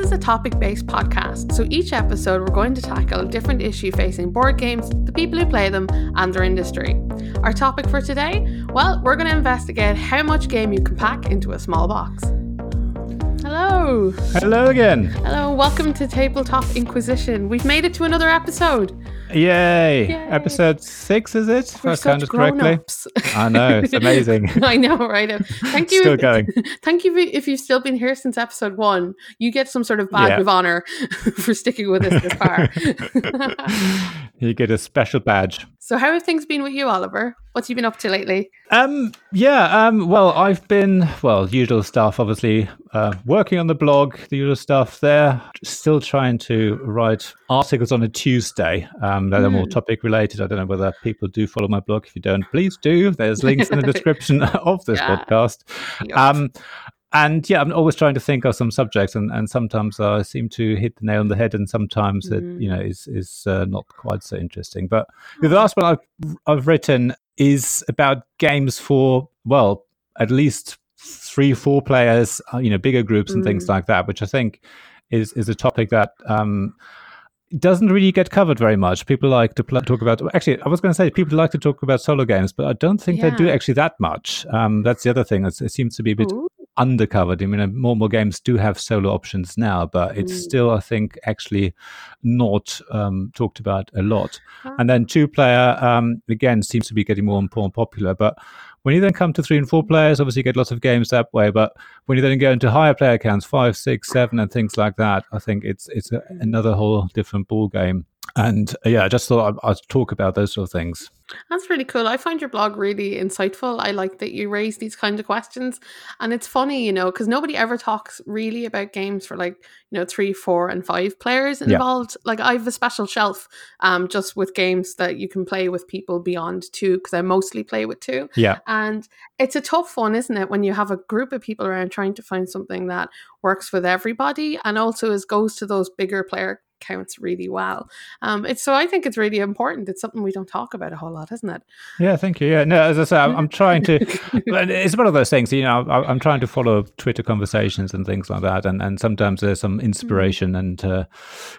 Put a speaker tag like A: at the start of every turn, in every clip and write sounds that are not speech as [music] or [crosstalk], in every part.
A: is a topic based podcast, so each episode we're going to tackle a different issue facing board games, the people who play them, and their industry. Our topic for today? Well, we're going to investigate how much game you can pack into a small box. Hello.
B: Hello again.
A: Hello, welcome to Tabletop Inquisition. We've made it to another episode.
B: Yay. Yay. Episode six, is it?
A: We're if I counted correctly.
B: I know, it's [laughs] amazing.
A: I know, right? Um, thank you.
B: Still going. [laughs]
A: Thank you if you've still been here since episode one. You get some sort of badge yeah. of honor [laughs] for sticking with us this far.
B: you get a special badge.
A: So, how have things been with you, Oliver? What's you been up to lately?
B: Um, yeah, um, well, I've been well, usual stuff. Obviously, uh, working on the blog, the usual stuff there. Still trying to write articles on a Tuesday um, that mm. are more hmm. topic related. I don't know whether people do follow my blog. If you don't, please do. There's links in the [laughs] description [laughs] of this yeah. podcast. Um, and yeah, I'm always trying to think of some subjects, and, and sometimes I seem to hit the nail on the head, and sometimes mm. it you know is is uh, not quite so interesting. But the hmm. last one I've I've written is about games for well at least three four players, uh, you know, bigger groups and mm. things like that, which I think is is a topic that. Um, doesn't really get covered very much. People like to pl- talk about. Actually, I was going to say people like to talk about solo games, but I don't think yeah. they do actually that much. Um, that's the other thing. It's, it seems to be a bit Ooh. Undercovered. I mean, more and more games do have solo options now, but it's mm. still, I think, actually not um, talked about a lot. And then two player um, again seems to be getting more and more popular, but when you then come to three and four players, obviously you get lots of games that way. But when you then go into higher player counts, five, six, seven, and things like that, I think it's it's a, another whole different ball game. And uh, yeah, I just thought I'd, I'd talk about those sort of things.
A: That's really cool. I find your blog really insightful. I like that you raise these kinds of questions. And it's funny, you know, because nobody ever talks really about games for like, you know, three, four, and five players involved. Yeah. Like I have a special shelf um just with games that you can play with people beyond two, because I mostly play with two.
B: Yeah.
A: And it's a tough one, isn't it, when you have a group of people around trying to find something that works with everybody and also is goes to those bigger player counts really well. Um, it's so I think it's really important. It's something we don't talk about a whole lot, isn't it?
B: Yeah, thank you. Yeah, no, as I say, I'm, I'm trying to. [laughs] it's one of those things. You know, I, am trying to follow Twitter conversations and things like that, and and sometimes there's some mm. inspiration, mm. and uh,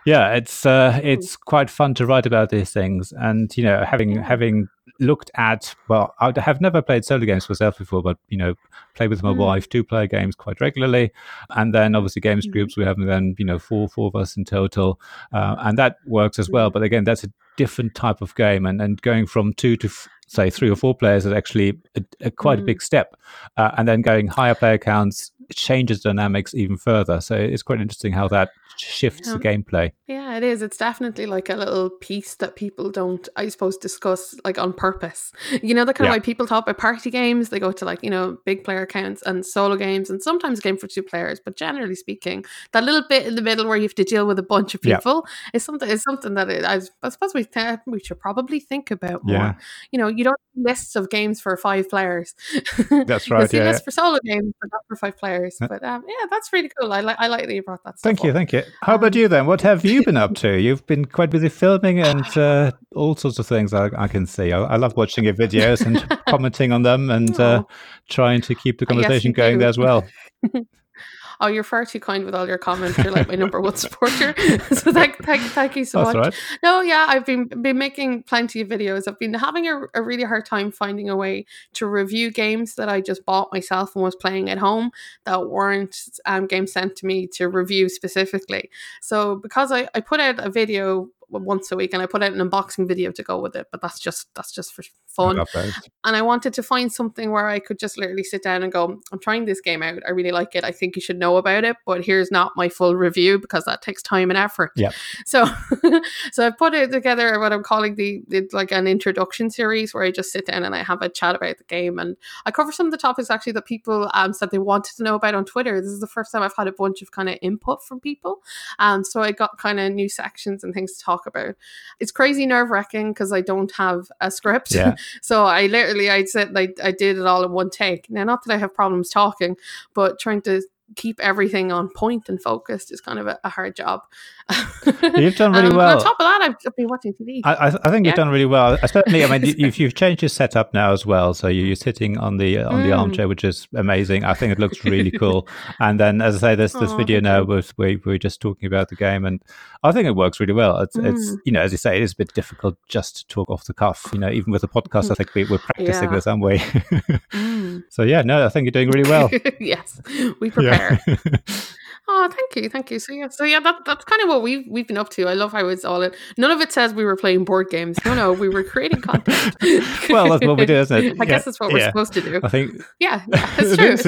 B: yeah, it's uh, it's quite fun to write about these things, and you know, having yeah. having looked at well i have never played solo games myself before but you know play with my mm. wife two player games quite regularly and then obviously games mm. groups we have then you know four four of us in total uh, and that works as well but again that's a different type of game and and going from two to f- say three or four players is actually a, a quite mm. a big step uh, and then going higher player counts changes dynamics even further so it's quite interesting how that shifts yeah. the gameplay.
A: Yeah, it is. It's definitely like a little piece that people don't, I suppose, discuss like on purpose. You know, the kind yeah. of way people talk about party games, they go to like, you know, big player counts and solo games and sometimes game for two players. But generally speaking, that little bit in the middle where you have to deal with a bunch of people yeah. is something is something that it, I, I, suppose we, th- we should probably think about more. Yeah. You know, you don't lists of games for five players. [laughs]
B: That's right.
A: yeah, lists for solo games, but not for five players. But um, yeah, that's really cool. I like I like that you brought that.
B: Thank you, thank you. How about you then? What have you been up to? [laughs] You've been quite busy filming [sighs] and uh, all sorts of things. I, I can see. I, I, love watching your videos and [laughs] commenting on them and uh, trying to keep the conversation going do. there as well.
A: Oh, you're far too kind with all your comments. You're like my number one [laughs] supporter. [laughs] so thank, thank, thank you so
B: That's
A: much.
B: Right.
A: No, yeah, I've been been making plenty of videos. I've been having a, a really hard time finding a way to review games that I just bought myself and was playing at home that weren't um, games sent to me to review specifically. So because I, I put out a video once a week and I put out an unboxing video to go with it, but that's just that's just for fun. and I wanted to find something where I could just literally sit down and go, I'm trying this game out. I really like it. I think you should know about it, but here's not my full review because that takes time and effort.
B: Yeah.
A: So [laughs] so I've put it together what I'm calling the, the like an introduction series where I just sit down and I have a chat about the game and I cover some of the topics actually that people um said they wanted to know about on Twitter. This is the first time I've had a bunch of kind of input from people. Um so I got kind of new sections and things to talk about. It's crazy nerve wracking because I don't have a script.
B: Yeah.
A: So I literally I said like I did it all in one take. Now not that I have problems talking, but trying to keep everything on point and focused is kind of a, a hard job. [laughs]
B: You've done really
A: Um,
B: well.
A: On top of that, I've, I've been watching TV.
B: I, I I think you've done really well. I Certainly, I mean, [laughs] you- you've, changed your setup now as well. So you- you're sitting on the on the
A: Mm.
B: armchair, which is amazing. I think it looks really cool. [laughs] And then, as I say, this this
A: Aw,
B: video now was we we were just talking about the game, and I think it works really well. It's it's
A: Mm.
B: you know, as you say, it is a bit difficult just to talk off the cuff. You know, even with the podcast, I think we, we're practicing
A: Yeah.
B: this, aren't we?
A: Mm.
B: so yeah, no, I think you're doing really well.
A: yes, we prepare.
B: Yeah. [laughs]
A: Oh, thank you, thank you. So yeah, so yeah, that, that's kind of what we've we've been up to. I love how it's all in. None of it says we were playing board games. No, no, we were creating content.
B: well, that's what we do, isn't it? [laughs]
A: I
B: Yeah,
A: guess that's what we're supposed to do.
B: I think
A: Yeah, [laughs] yeah,
B: It
A: true.
B: is,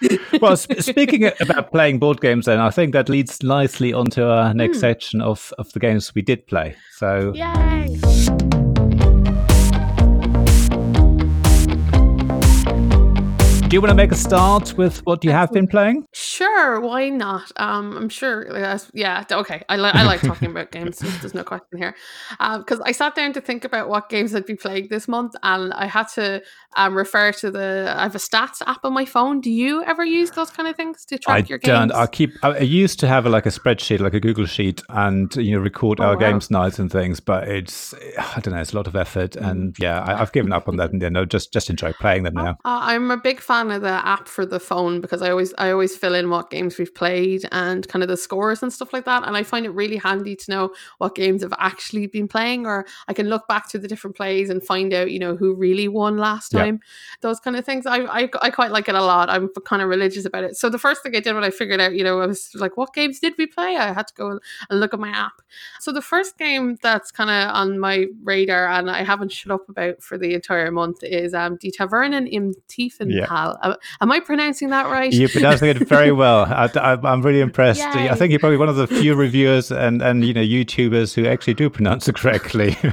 B: yeah. well, sp- speaking about playing board games, then I think that leads nicely onto our next
A: Hmm.
B: section of, of the games we did play. So,
A: Yay!
B: Do you want to make a start with what you have been playing?
A: Sure, why not? Um, I'm sure. uh, yeah, okay. I like I like talking about [laughs] games. There's, there's no question here. Because I sat down to think about what games I'd be playing this month, and I had to um, refer to the. I have a stats app on my phone. Do you ever use those kind of things to track
B: I
A: your games?
B: don't. I keep. I I used to have a, like a spreadsheet, like a Google sheet, and you know record
A: Oh,
B: our
A: wow.
B: games nights and things. But it's I don't know. It's a lot of effort, and yeah, I, I've given up on that. And you know, just just enjoy playing them now.
A: Uh, I'm a big fan of the app for the phone because I always I always fill in what games we've played and kind of the scores and stuff like that. And I find it really handy to know what games I've actually been playing, or I can look back to the different plays and find out you know who really won last
B: Yeah.
A: time. Those kind of things. I, I I quite like it a lot. I'm kind of religious about it. So the first thing I did when I figured out, you know, I was like, what games did we play? I had to go and look at my app. So the first game that's kind of on my radar and I haven't shut up about for the entire month is um Die Tavernen im Tiefen Thal. Am I pronouncing that right?
B: You're pronouncing it very [laughs] well. I, am really impressed.
A: Yay.
B: I think you're probably one of the few reviewers and, and you know YouTubers who actually do pronounce it correctly. [laughs]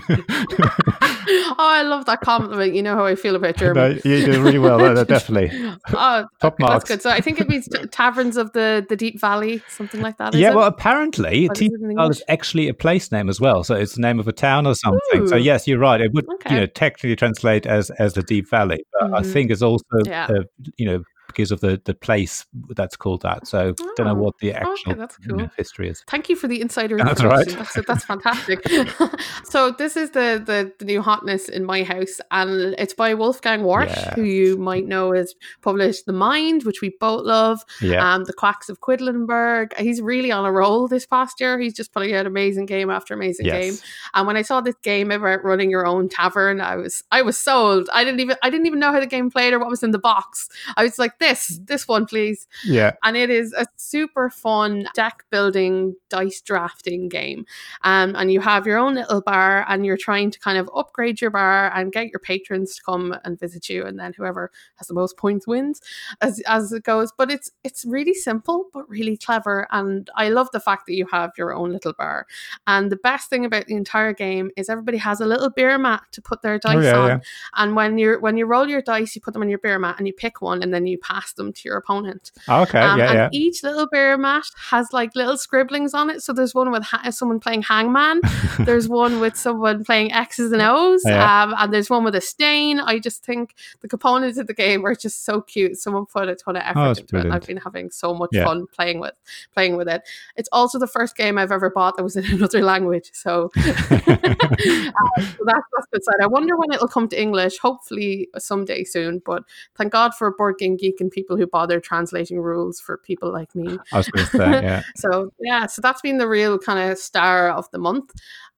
A: oh, I love that compliment. You know how I feel about
B: no,
A: German.
B: you do really well. No, no, definitely. [laughs]
A: Oh,
B: Top
A: okay,
B: marks.
A: That's good. So I think it means t- Taverns of the, the Deep Valley, something like that.
B: yeah,
A: it?
B: well, apparently,
A: it in
B: Tiefenthal is actually a place name as well. So it's the name of a town or something. So yes, you're right. It would,
A: Okay.
B: you know, technically translate as as the Deep Valley, but I
A: Mhm.
B: think it's also,
A: Yeah.
B: uh, you know, because of the the place that's called that. So don't know
A: Oh,
B: what the actual
A: that's
B: you know, history is.
A: Thank you for the insider
B: That's right.
A: That's, that's fantastic. [laughs] so this is the, the the new hotness in my house, and it's by Wolfgang Warsch, who you might know has published The Mind, which we both love,
B: Yeah.
A: um, The Quacks of Quedlinburg. He's really on a roll this past year. He's just putting out amazing game after amazing game. And when I saw this game about running your own tavern, I was I was sold. I didn't even I didn't even know how the game played or what was in the box. I was like, this this one, please.
B: Yeah.
A: and it is a super fun deck building dice drafting game. Um, and you have your own little bar and you're trying to kind of upgrade your bar and get your patrons to come and visit you and then whoever has the most points wins as, as it goes. But it's it's really simple but really clever. And i love the fact that you have your own little bar. And the best thing about the entire game is everybody has a little beer mat to put their dice
B: Oh, yeah,
A: on.
B: yeah.
A: and when you're when you roll your dice you put them on your beer mat and you pick one and then you pass them to your opponent
B: Okay.
A: um,
B: yeah.
A: and
B: Yeah.
A: each little bear mat has like little scribblings on it. So there's one with ha- someone playing hangman. [laughs] there's one with someone playing X's and O's.
B: Yeah.
A: Um, and there's one with a stain. I just think the components of the game are just so cute. Someone put a ton of effort
B: Oh,
A: into it. and I've been having so much
B: Yeah.
A: fun playing with playing with it. It's also the first game I've ever bought that was in [laughs] another language. So, uh, [laughs] so that's that's good side. I wonder when it'll come to English. Hopefully someday soon. But thank God for Board Game Geek and people who bother translating rules for people like me.
B: I was going to say, yeah. [laughs]
A: So yeah, so that's been the real kind of star of the month.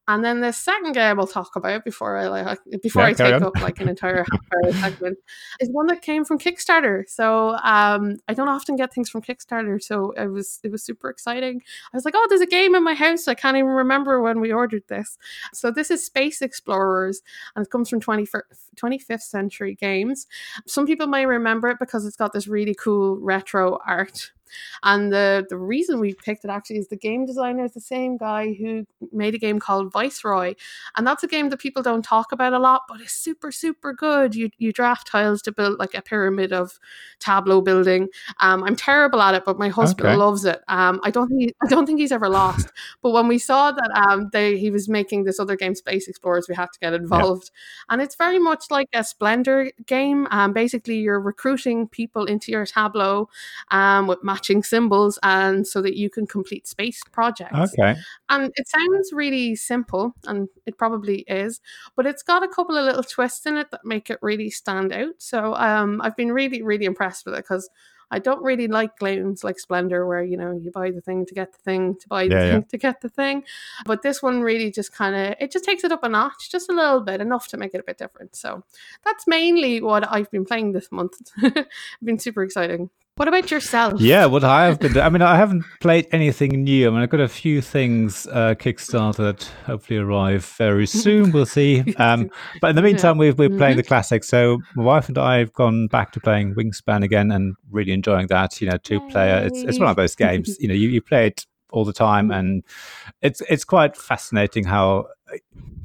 A: And then the second game I'll talk about before I like before
B: Yeah,
A: I take
B: on.
A: up like an [laughs] entire segment is one that came from Kickstarter. So um, I don't often get things from Kickstarter, so it was it was super exciting. I was like, oh, there's a game in my house. I can't even remember when we ordered this. So this is Space Explorers, and it comes from 21st 25th Century Games. Some people may remember it because it's got this really cool retro art. And the the reason we picked it actually is the game designer is the same guy who made a game called Viceroy, and that's a game that people don't talk about a lot, but it's super super good. You you draft tiles to build like a pyramid of tableau building. Um, I'm terrible at it, but my husband
B: Okay.
A: loves it. Um, I don't think he, I don't think he's ever lost. [laughs] but when we saw that um, they he was making this other game, Space Explorers, we had to get involved, and it's very much like a Splendor game. Um, basically, you're recruiting people into your tableau um, with matching symbols, and so that you can complete spaced projects.
B: Okay.
A: And it sounds really simple, and it probably is, but it's got a couple of little twists in it that make it really stand out. So um, I've been really, really impressed with it because I don't really like games like Splendor where you know you buy the thing to get the thing to buy the
B: Yeah, yeah.
A: thing to get the thing, but this one really just kind of it just takes it up a notch, just a little bit, enough to make it a bit different. So that's mainly what I've been playing this month. [laughs] it's been super exciting. What about yourself?
B: Yeah, what I have been. I mean, I haven't played anything new. I mean, I've got a few things uh, kickstarted that hopefully arrive very [laughs] soon. We'll see. Um, but in the meantime, we've, we're playing the classics. So my wife and I have gone back to playing Wingspan again and really enjoying that. You know, two player. It's it's one of those games. You know, you, you play it all the time, and it's it's quite fascinating how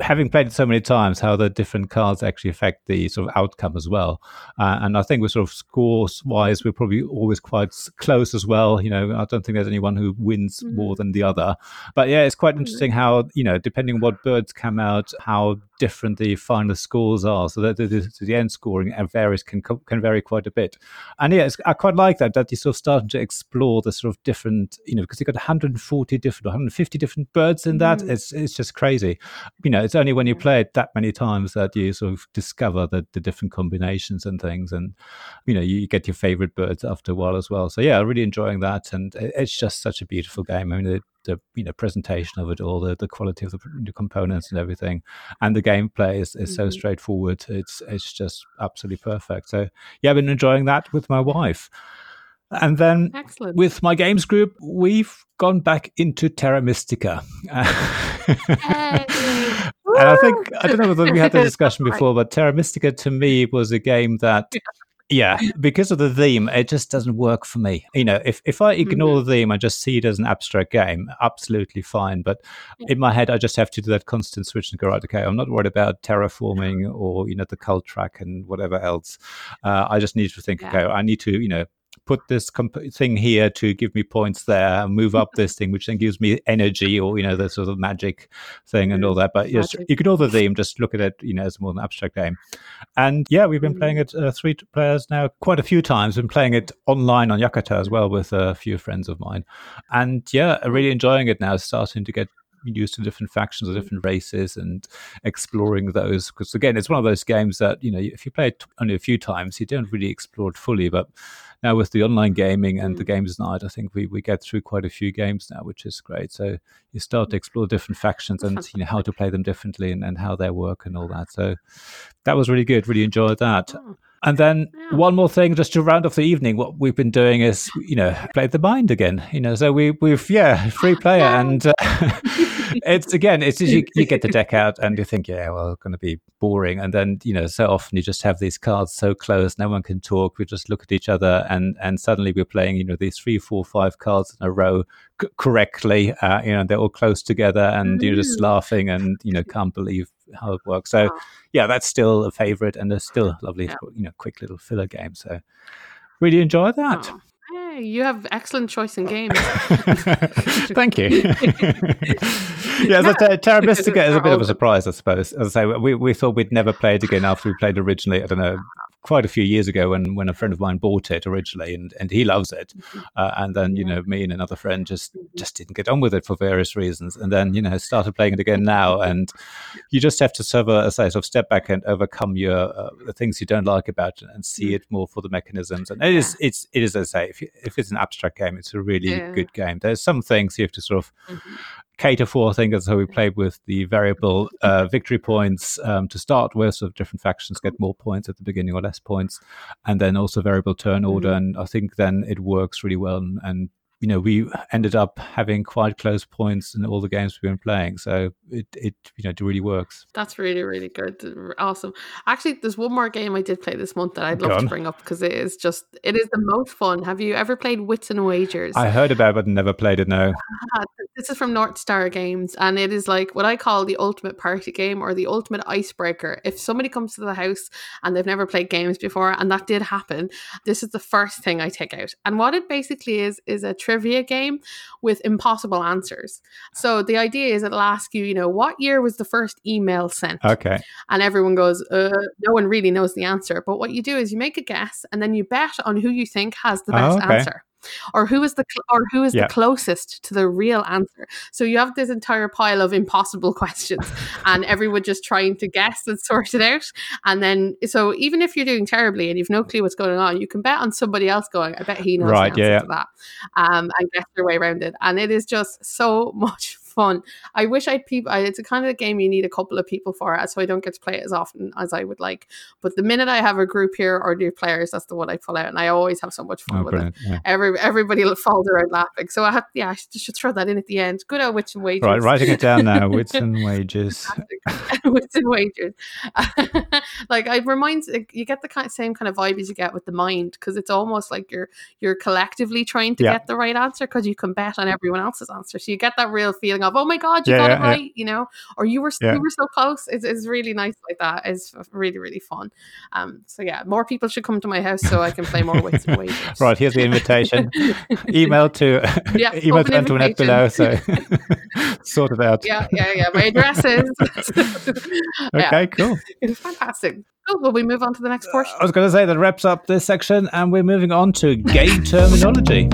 B: having played it so many times, how the different cards actually affect the sort of outcome as well. Uh, and I think we're sort of scores wise, we're probably always quite close as well. You know, I don't think there's anyone who wins more than the other. But yeah, it's quite interesting how you know, depending on what birds come out, how different the final scores are. So that the, the, the end scoring and varies can can vary quite a bit. And yeah, it's, I quite like that that you're sort of starting to explore the sort of different, you know, because you've got 140 different, 150 different birds in that. Mm. It's it's just crazy. You know, it's only when you play it that many times that you sort of discover the, the different combinations and things, and you know, you get your favorite birds after a while as well. So yeah, I'm really enjoying that, and it- it's just such a beautiful game. I mean, the, the you know presentation of it all, the, the quality of the, the components and everything, and the gameplay is, is so
A: Mhm.
B: straightforward. It's it's just absolutely perfect. So yeah, I've been enjoying that with my wife. And then
A: Excellent.
B: with my games group, we've gone back into Terra Mystica.
A: Hey. [laughs]
B: And I think I don't know whether we had the [laughs] discussion before, but Terra Mystica to me was a game that, [laughs] yeah, [laughs] because of the theme, it just doesn't work for me. You know, if if I ignore
A: Mm-hmm.
B: the theme, I just see it as an abstract game, absolutely fine. But in my head, I just have to do that constant switch and go right. Okay, I'm not worried about terraforming or you know the cult track and whatever else. Uh, I just need to think.
A: Yeah.
B: Okay, I need to you know put this comp- thing here to give me points there, and move up this thing, which then gives me energy or, you know, the sort of magic thing and all that. But yes,
A: Magic.
B: ignore the theme, just look at it, you know, as more an abstract game. And yeah, we've been
A: Mm.
B: playing it uh, three players now quite a few times. Been playing it online on Yucata as well with a few friends of mine. And yeah, really enjoying it now, starting to get used to different factions or different races and exploring those because again it's one of those games that you know if you play it only a few times you don't really explore it fully but now with the online gaming and the games night i think we, we get through quite a few games now which is great so you start to explore different factions and you know how to [laughs] play them differently and, and how they work and all that so that was really good really enjoyed that
A: Oh.
B: and then
A: Yeah.
B: one more thing, just to round off the evening, what we've been doing is, you know, play the mind again. You know, so we we've yeah, free player, [laughs] and uh, [laughs] it's again, it's just you, you get the deck out and you think, yeah, well, it's going to be boring, and then you know, so often you just have these cards so close, no one can talk. We just look at each other, and and suddenly we're playing, you know, these three, four, five cards in a row c- correctly. Uh, you know, they're all close together, and you're just laughing, and you know, can't believe how it works. So
A: Wow.
B: yeah, that's still a favorite and it's still a lovely,
A: Yeah.
B: you know, quick little filler game. So really enjoy that.
A: Oh. You have excellent choice in games. [laughs]
B: Thank you. [laughs] yeah, so Ter- Terra Mystica is a bit of a surprise, I suppose. As I say, we, we thought we'd never play it again after we played originally. I don't know, quite a few years ago when, when a friend of mine bought it originally, and, and he loves it. Uh, and then you know, me and another friend just just didn't get on with it for various reasons. And then you know, started playing it again now, [laughs] and you just have to sort of, sort of step back and overcome your uh, the things you don't like about it and see it more for the mechanisms. And it is it's it is as I say, if, you, if it's an abstract game, it's a really
A: Yeah.
B: good game. There's some things you have to sort of
A: Mhm.
B: Cater for. I think that's how we played with the variable [laughs] uh, victory points um, to start with. So different factions get more points at the beginning or less points, and then also variable turn order.
A: Mhm.
B: And I think then it works really well. And, and you know, we ended up having quite close points in all the games we've been playing. So it, it you know, it really works.
A: That's really, really good. Awesome. Actually, there's one more game I did play this month that I'd love to bring up because it is just, it is the most fun. Have you ever played Wits and Wagers?
B: I heard about it, but never played it, no.
A: Ah, this is from North Star Games, and it is like what I call the ultimate party game or the ultimate icebreaker. If somebody comes to the house and they've never played games before, and that did happen, this is the first thing I take out. And what it basically is, is a trivia game with impossible answers. So the idea is it'll ask you, you know, what year was the first email sent?
B: Okay.
A: And everyone goes, uh, no one really knows the answer. But what you do is you make a guess and then you bet on who you think has the best oh, okay. answer or who is the cl- or who is yeah. the closest to the real answer so you have this entire pile of impossible [laughs] questions and everyone just trying to guess and sort it out and then so even if you're doing terribly and you've no clue what's going on you can bet on somebody else going i bet he knows right, the answer yeah. to that um, and get your way around it and it is just so [laughs] much fun. I wish I'd people. It's a kind of game you need a couple of people for, uh, so I don't get to play it as often as I would like. But the minute I have a group here or new players, that's the one I pull out, and I always have so much fun oh, with it. Yeah. Every everybody falls around laughing. So I have, yeah, I should, should throw that in at the end. Good old wits and wages.
B: Right, writing it down now. Wits and [laughs] wages. [laughs]
A: wits and wages. [laughs] like it reminds you get the kind of same kind of vibe as you get with the mind because it's almost like you're you're collectively trying to yeah. get the right answer because you can bet on everyone else's answer. So you get that real feeling of, oh my God, you yeah, got yeah, it right, yeah. you know, or you were you were so close. It's, it's really nice like that. It's really, really fun. Um, so yeah, more people should come to my house so I can play more Wits and Wagers.
B: right, here's the invitation. [laughs] email to yeah, [laughs] email to Antoinette below. So [laughs] sort it out.
A: Yeah, yeah, yeah. My address is.
B: okay, cool.
A: It's fantastic. Cool. Will we move on to the next portion?
B: I was going to say that wraps up this section, and we're moving on to game terminology.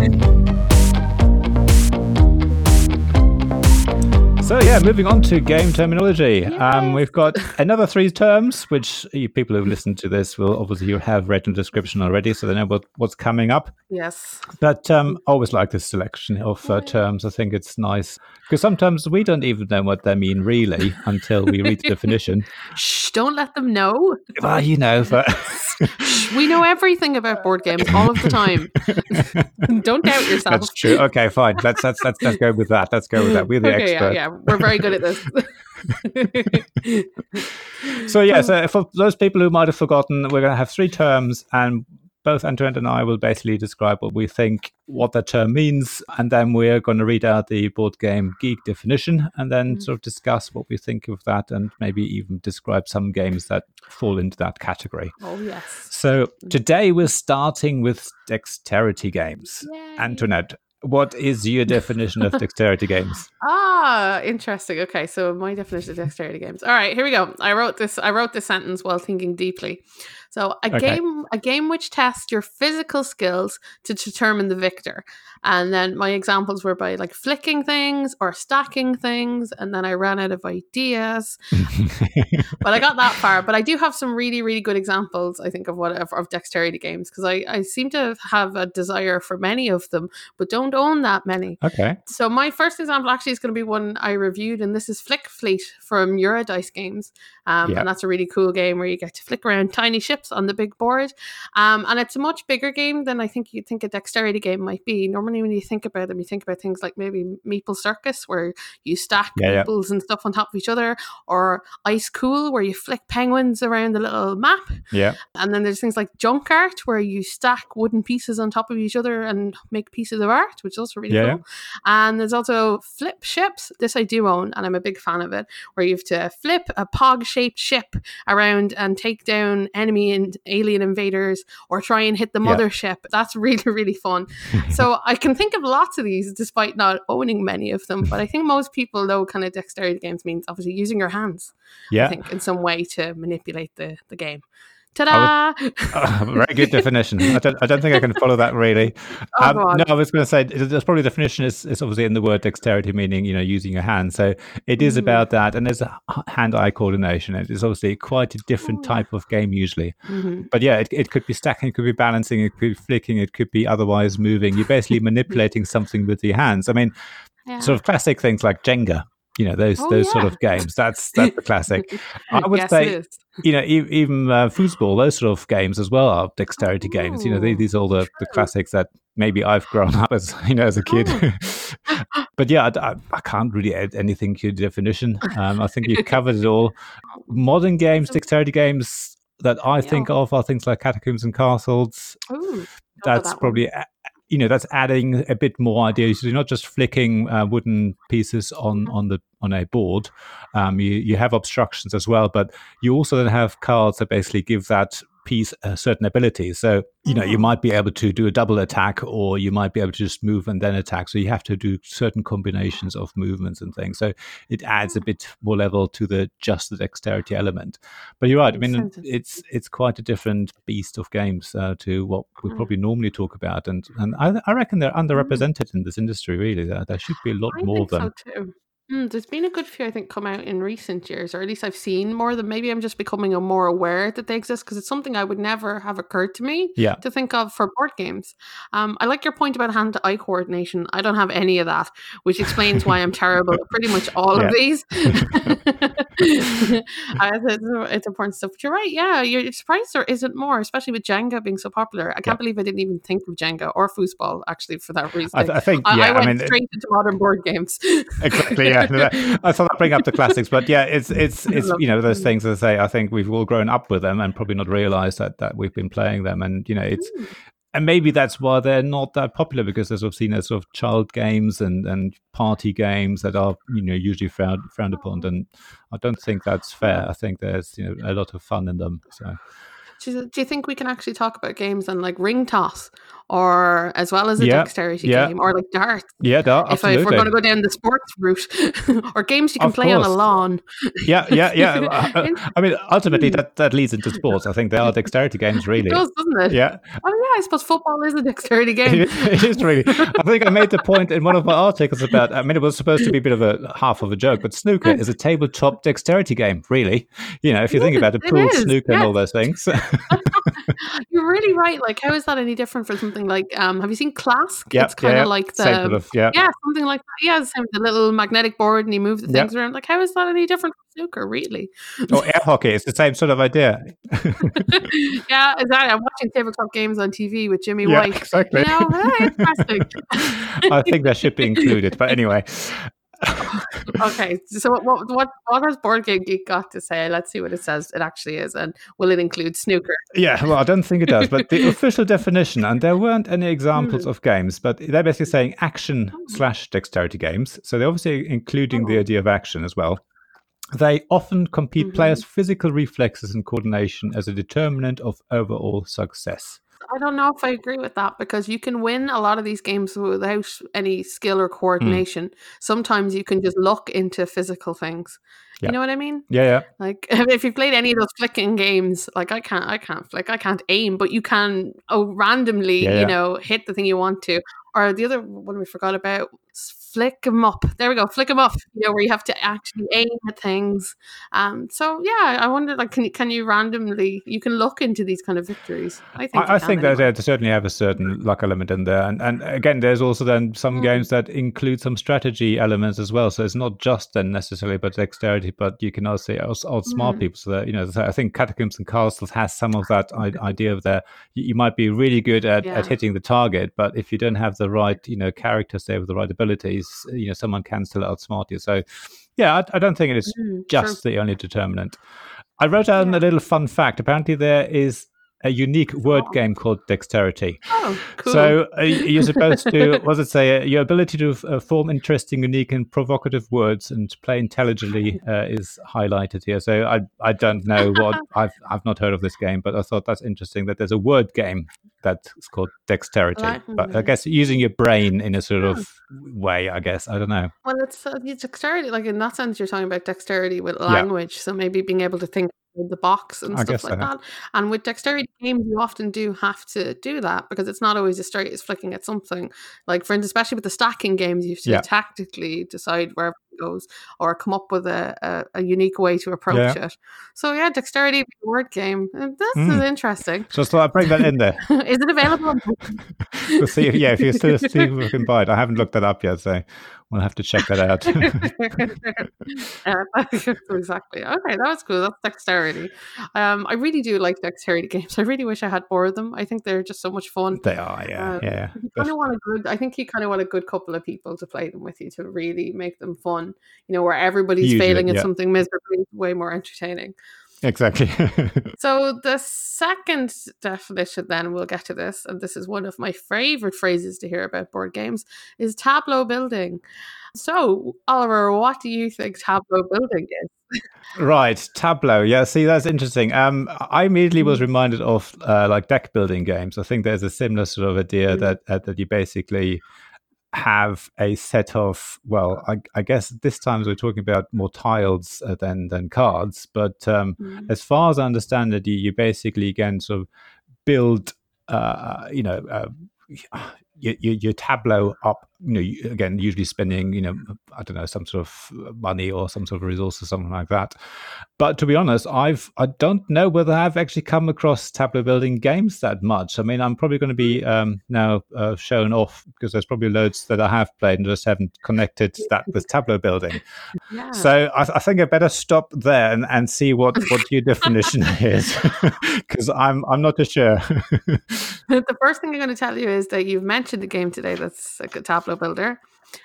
B: So yeah, moving on to game terminology. Um, we've got another three terms, which you, people who've listened to this will obviously you have read in the description already, so they know what, what's coming up.
A: Yes.
B: But um, I always like this selection of uh, terms. I think it's nice because sometimes we don't even know what they mean really until we read the definition. [laughs]
A: Shh! Don't let them know.
B: Well, you know, [laughs] but
A: we know everything about board games all of the time. [laughs] don't doubt yourself.
B: That's true. Okay, fine. Let's let's let's, let's go with that. Let's go with that. We're the okay, expert.
A: Yeah, yeah we're very good at this. [laughs]
B: so yeah, so for those people who might have forgotten, we're going to have three terms, and both Antoinette and I will basically describe what we think, what that term means, and then we're going to read out the board game geek definition, and then mm. sort of discuss what we think of that, and maybe even describe some games that fall into that category.
A: Oh yes.
B: So today we're starting with dexterity games. Yay. Antoinette, what is your definition of [laughs] dexterity games?
A: Ah, interesting. Okay, so my definition of dexterity games. All right, here we go. I wrote this. I wrote this sentence while thinking deeply. So a okay. game, a game which tests your physical skills to determine the victor. And then my examples were by like flicking things or stacking things, and then I ran out of ideas. [laughs] but I got that far. But I do have some really, really good examples. I think of what of, of dexterity games because I I seem to have a desire for many of them, but don't own that many.
B: Okay.
A: So my first example actually is going to be one I reviewed, and this is Flick Fleet from Eurydice Games, um, yep. and that's a really cool game where you get to flick around tiny ships on the big board. Um, and it's a much bigger game than I think you'd think a dexterity game might be. Normally, when you think about them, you think about things like maybe Meeple Circus, where you stack yeah, meeples yeah. and stuff on top of each other, or Ice Cool, where you flick penguins around the little map.
B: Yeah.
A: And then there's things like Junk Art, where you stack wooden pieces on top of each other and make pieces of art, which is also really yeah, cool. And there's also Flip Ships. This I do own, and I'm a big fan of it, where you have to flip a pog shaped ship around and take down enemy and alien invaders or try and hit the mothership. Yeah. That's [laughs] really, really fun. [laughs] so I can think of lots of these despite not owning many of them. But I think most people know kind of dexterity games means obviously using your hands. Yeah. I think in some way to manipulate the, the game. Ta-da!
B: Would, uh, [laughs] very good definition. I don't, I don't think I can follow that really. [laughs] Oh, um, no, I was going to say there's probably definition is, is obviously in the word dexterity, meaning you know using your hand. So it is mm. about that, and there's a hand-eye coordination. It is obviously quite a different type of game usually. Mm-hmm. But yeah, it, it could be stacking, it could be balancing, it could be flicking, it could be otherwise moving. You're basically [laughs] manipulating something with your hands. I mean, yeah. sort of classic things like Jenga you know those oh, those yeah. sort of games that's [laughs] that's the classic i would yes, say you know even uh, foosball those sort of games as well are dexterity oh. games you know they, these are all the, the classics that maybe I've grown up as [laughs] you know as a kid.
A: Oh. [laughs]
B: but yeah, I, I, can't really add anything to the definition. Um, I think you've covered it all. Modern games, dexterity games that I think of are things like Catacombs and Castles.
A: Ooh,
B: That's
A: that
B: probably you know that's adding a bit more ideas. You're not just flicking uh, wooden pieces on
A: Mm-hmm.
B: on the on a board. Um, you you have obstructions as well, but you also then have cards that basically give that piece a certain ability. So you know you
A: Oh.
B: might be able to do a double attack, or you might be able to just move and then attack. So you have to do certain combinations of movements and things. So it adds a bit more level to the just the dexterity element. But you're right. I mean, it's it's quite a different beast of games uh, to what we probably normally talk about, and and I, I reckon they're underrepresented in this industry. Really, there, there should be a lot
A: I
B: more of them.
A: so. Mm, there's been a good few, I think, come out in recent years, or at least I've seen more than. Maybe I'm just becoming a more aware that they exist because it's something I would never have occurred to me
B: Yeah,
A: to think of for board games. Um, I like your point about hand to eye coordination. I don't have any of that, which explains why I'm terrible at pretty much all [laughs]
B: Yeah.
A: of these. [laughs] Uh, [laughs] it's, it's important stuff. But you're right. Yeah, you're surprised there isn't more, especially with Jenga being so popular. I can't
B: Yeah.
A: believe I didn't even think of Jenga or foosball actually for that reason.
B: I, th- I think
A: I,
B: yeah.
A: I
B: I,
A: went
B: mean,
A: straight into modern board games.
B: exactly. Yeah, [laughs] No, I thought I'd bring up the classics, but yeah, it's it's [laughs] it's you know those things as I say. I think we've all grown up with them and probably not realised that that we've been playing them, and you know it's
A: Mm.
B: and maybe that's why they're not that popular because they're sort of seen as sort of child games and and party games that are you know usually frowned frowned upon, and I don't think that's fair. I think there's you know a lot of fun in them. So
A: do you think we can actually talk about games and like ring toss, or as well as a
B: Yeah,
A: dexterity
B: yeah.
A: game, or like darts?
B: yeah,
A: If, if we're going to go down the sports route, [laughs] or games you can
B: Of
A: play on a lawn.
B: yeah, yeah, yeah. [laughs] Uh, I, I mean, ultimately, that, that leads into [laughs] sports. I think they are dexterity games, really.
A: It does, doesn't it?
B: Yeah,
A: Oh yeah, I suppose football is a dexterity game.
B: it is really. I think I made the point in one of my articles about. I mean, it was supposed to be a bit of a half of a joke, but snooker is a tabletop dexterity game. Really, you know, if you think about it, pool snooker and all those things.
A: You're really right. Like, how is that any different from something like? Um, have you seen Klask?
B: yeah,
A: it's kind of
B: yeah,
A: like the
B: of yeah.
A: yeah, something like that. Yeah, the same the little magnetic board, and you move the things around. Like, how is that any different from snooker? Really?
B: Or air hockey. It's the same sort of idea. [laughs]
A: yeah, exactly. I'm watching tabletop games on TV with Jimmy
B: yeah,
A: White.
B: exactly.
A: You know, hey, interesting. [laughs]
B: I think that should be included. But anyway,
A: okay, so what, what what has Board Game Geek got to say? Let's see what it says. It actually is, and will it include snooker?
B: Yeah, well, I don't think it does. But the [laughs] official definition, and there weren't any examples
A: Hmm.
B: of games, but they're basically saying action slash dexterity games. So they're obviously including the
A: Oh.
B: idea of action as well. They often compete
A: Mhm.
B: players' physical reflexes and coordination as a determinant of overall success.
A: I don't know if I agree with that because you can win a lot of these games without any skill
B: Hmm.
A: or coordination. Sometimes you can just look into physical things.
B: Yeah.
A: You know what I mean?
B: Yeah, yeah.
A: Like [laughs] if you've played any of those flicking games, like I can't, I can't flick, I can't aim, but you can oh randomly,
B: Yeah, yeah.
A: you know, hit the thing you want to. Or the other one we forgot about, flick them up. There we go, flick them up. You know, where you have to actually aim at things. Um, so yeah, I wonder, like, can you can you randomly? You can look into these kind of victories. I think.
B: I, I think that they certainly have a certain luck element in there, and and again, there's also then some
A: Mm.
B: games that include some strategy elements as well. So it's not just then necessarily about dexterity, but you can also out- outsmart
A: Mm.
B: people. So that you know, so I think Catacombs and Castles has some of that idea of there. You, you might be really good at,
A: Yeah.
B: at hitting the target, but if you don't have the right you know characters there with the right you know, someone can still outsmart you. So yeah, I, I don't think it is
A: Mm,
B: just the only determinant. I wrote down
A: Yeah.
B: a little fun fact. Apparently, there is a unique word game called Dexterity.
A: Oh, cool.
B: So uh, you're supposed to, [laughs] what does it say? Uh, Your ability to uh, form interesting, unique, and provocative words and play intelligently uh, is highlighted here. So I, I don't know what [laughs] I've I've not heard of this game, but I thought that's interesting that there's a word game that's called Dexterity.
A: Like-
B: But I guess using your brain in a sort
A: Yeah.
B: of way, I guess I don't know.
A: Well, it's, uh, it's dexterity. Like in that sense, you're talking about dexterity with language. So maybe being able to think the box and
B: I
A: stuff like
B: so.
A: that. And with dexterity games, you often do have to do that because it's not always as straight it's flicking at something. Like for instance, especially with the stacking games, you have to
B: Yeah.
A: tactically decide where it goes or come up with a, a, a unique way to approach
B: Yeah.
A: it. So yeah, dexterity board game. uh, This is
B: Mm.
A: interesting.
B: Just thought I'd bring that in there. [laughs]
A: is it available? [laughs]
B: We'll see. If, yeah, if you're still see if we can buy it. I haven't looked that up yet, so we'll have to check that out.
A: Yeah, [laughs] [laughs] exactly. Okay, that was cool. That's dexterity. Um, I really do like dexterity [laughs] games. I really wish I had more of them. I think they're just so much fun.
B: they are, yeah,
A: Uh,
B: yeah.
A: You kind of want a good. I think you kind of want a good couple of people to play them with you to really make them fun. You know, where everybody's
B: Usually,
A: failing at
B: yeah.
A: something miserably, is way more entertaining.
B: Exactly. [laughs]
A: So the second definition, then we'll get to this, and this is one of my favorite phrases to hear about board games, is tableau building. So, Oliver, what do you think tableau building is?
B: Right, Tableau. Yeah, see, that's interesting. Um, I immediately was reminded of uh, like deck building games. I think there's a similar sort of idea
A: Mm.
B: that uh, that you basically have a set of well, I, I guess this time we're talking about more tiles uh, than than cards. But um,
A: Mm.
B: as far as I understand it, you, you basically again sort of build, uh, you know. Uh, your, your, your tableau up, you know, you- again, usually spending, you know, I don't know, some sort of money or some sort of resource or something like that. But to be honest, I've I don't know whether I've actually come across tableau building games that much. I mean, I'm probably going to be um, now uh, shown off because there's probably loads that I have played and just haven't connected that with tableau building. [laughs]
A: Yeah.
B: So I, I think I better stop there and, and see what, what your [laughs] definition is [laughs] because I'm I'm not too sure.
A: the first thing I'm going to tell you is that you've mentioned a game today that's a tableau builder,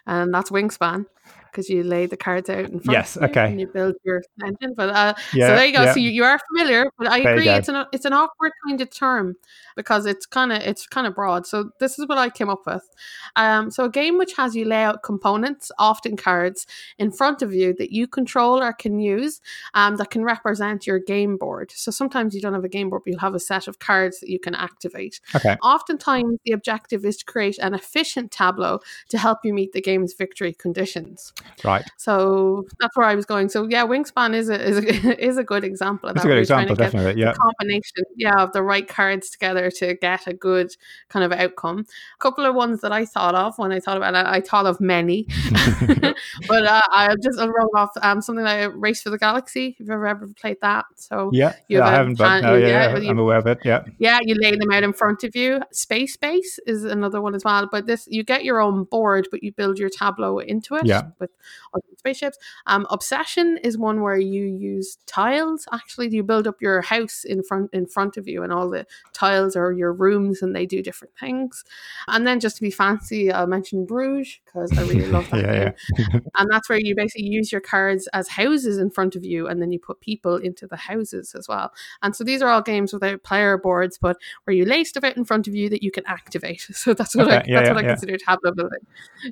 A: and that's Wingspan. Because you lay the cards out in front
B: Yes,
A: of you
B: okay.
A: and you build your engine. But uh,
B: yeah,
A: so there you go.
B: yeah.
A: So you, you are familiar, but I
B: There
A: agree it's an it's an awkward kind of term because it's kind of it's kind of broad. So this is what I came up with. Um, so a game which has you lay out components, often cards, in front of you that you control or can use, um, that can represent your game board. So sometimes you don't have a game board, but you'll have a set of cards that you can activate.
B: Okay.
A: Oftentimes, the objective is to create an efficient tableau to help you meet the game's victory conditions.
B: Right.
A: So that's where I was going. So yeah, Wingspan is a is a, [laughs] is a good example of
B: That's
A: that.
B: a good
A: where you're trying
B: example, definitely. Yeah.
A: combination, yeah, of the right cards together to get a good kind of outcome. A couple of ones that I thought of when I thought about it, I thought of many, [laughs] [laughs] but uh, I'll just I'll roll off um, something like Race for the Galaxy. If you've ever, ever played that, so
B: Yeah,
A: You
B: yeah, I haven't, but no, yeah,
A: yeah,
B: yeah, I'm aware of it. Yeah,
A: yeah, you lay them out in front of you. Space Base is another one as well. But this, you get your own board, but you build your tableau into it
B: Yeah.
A: With spaceships. Um, Obsession is one where you use tiles. Actually, you build up your house in front in front of you, and all the tiles are your rooms, and they do different things. And then just to be fancy, I'll mention Bruges because I really love [laughs] that
B: yeah,
A: game
B: yeah.
A: and that's where you basically use your cards as houses in front of you and then you put people into the houses as well and so these are all games without player boards but where you lay stuff out in front of you that you can activate [laughs] so that's what i
B: Okay, yeah,
A: that's what i
B: yeah.
A: consider tableau building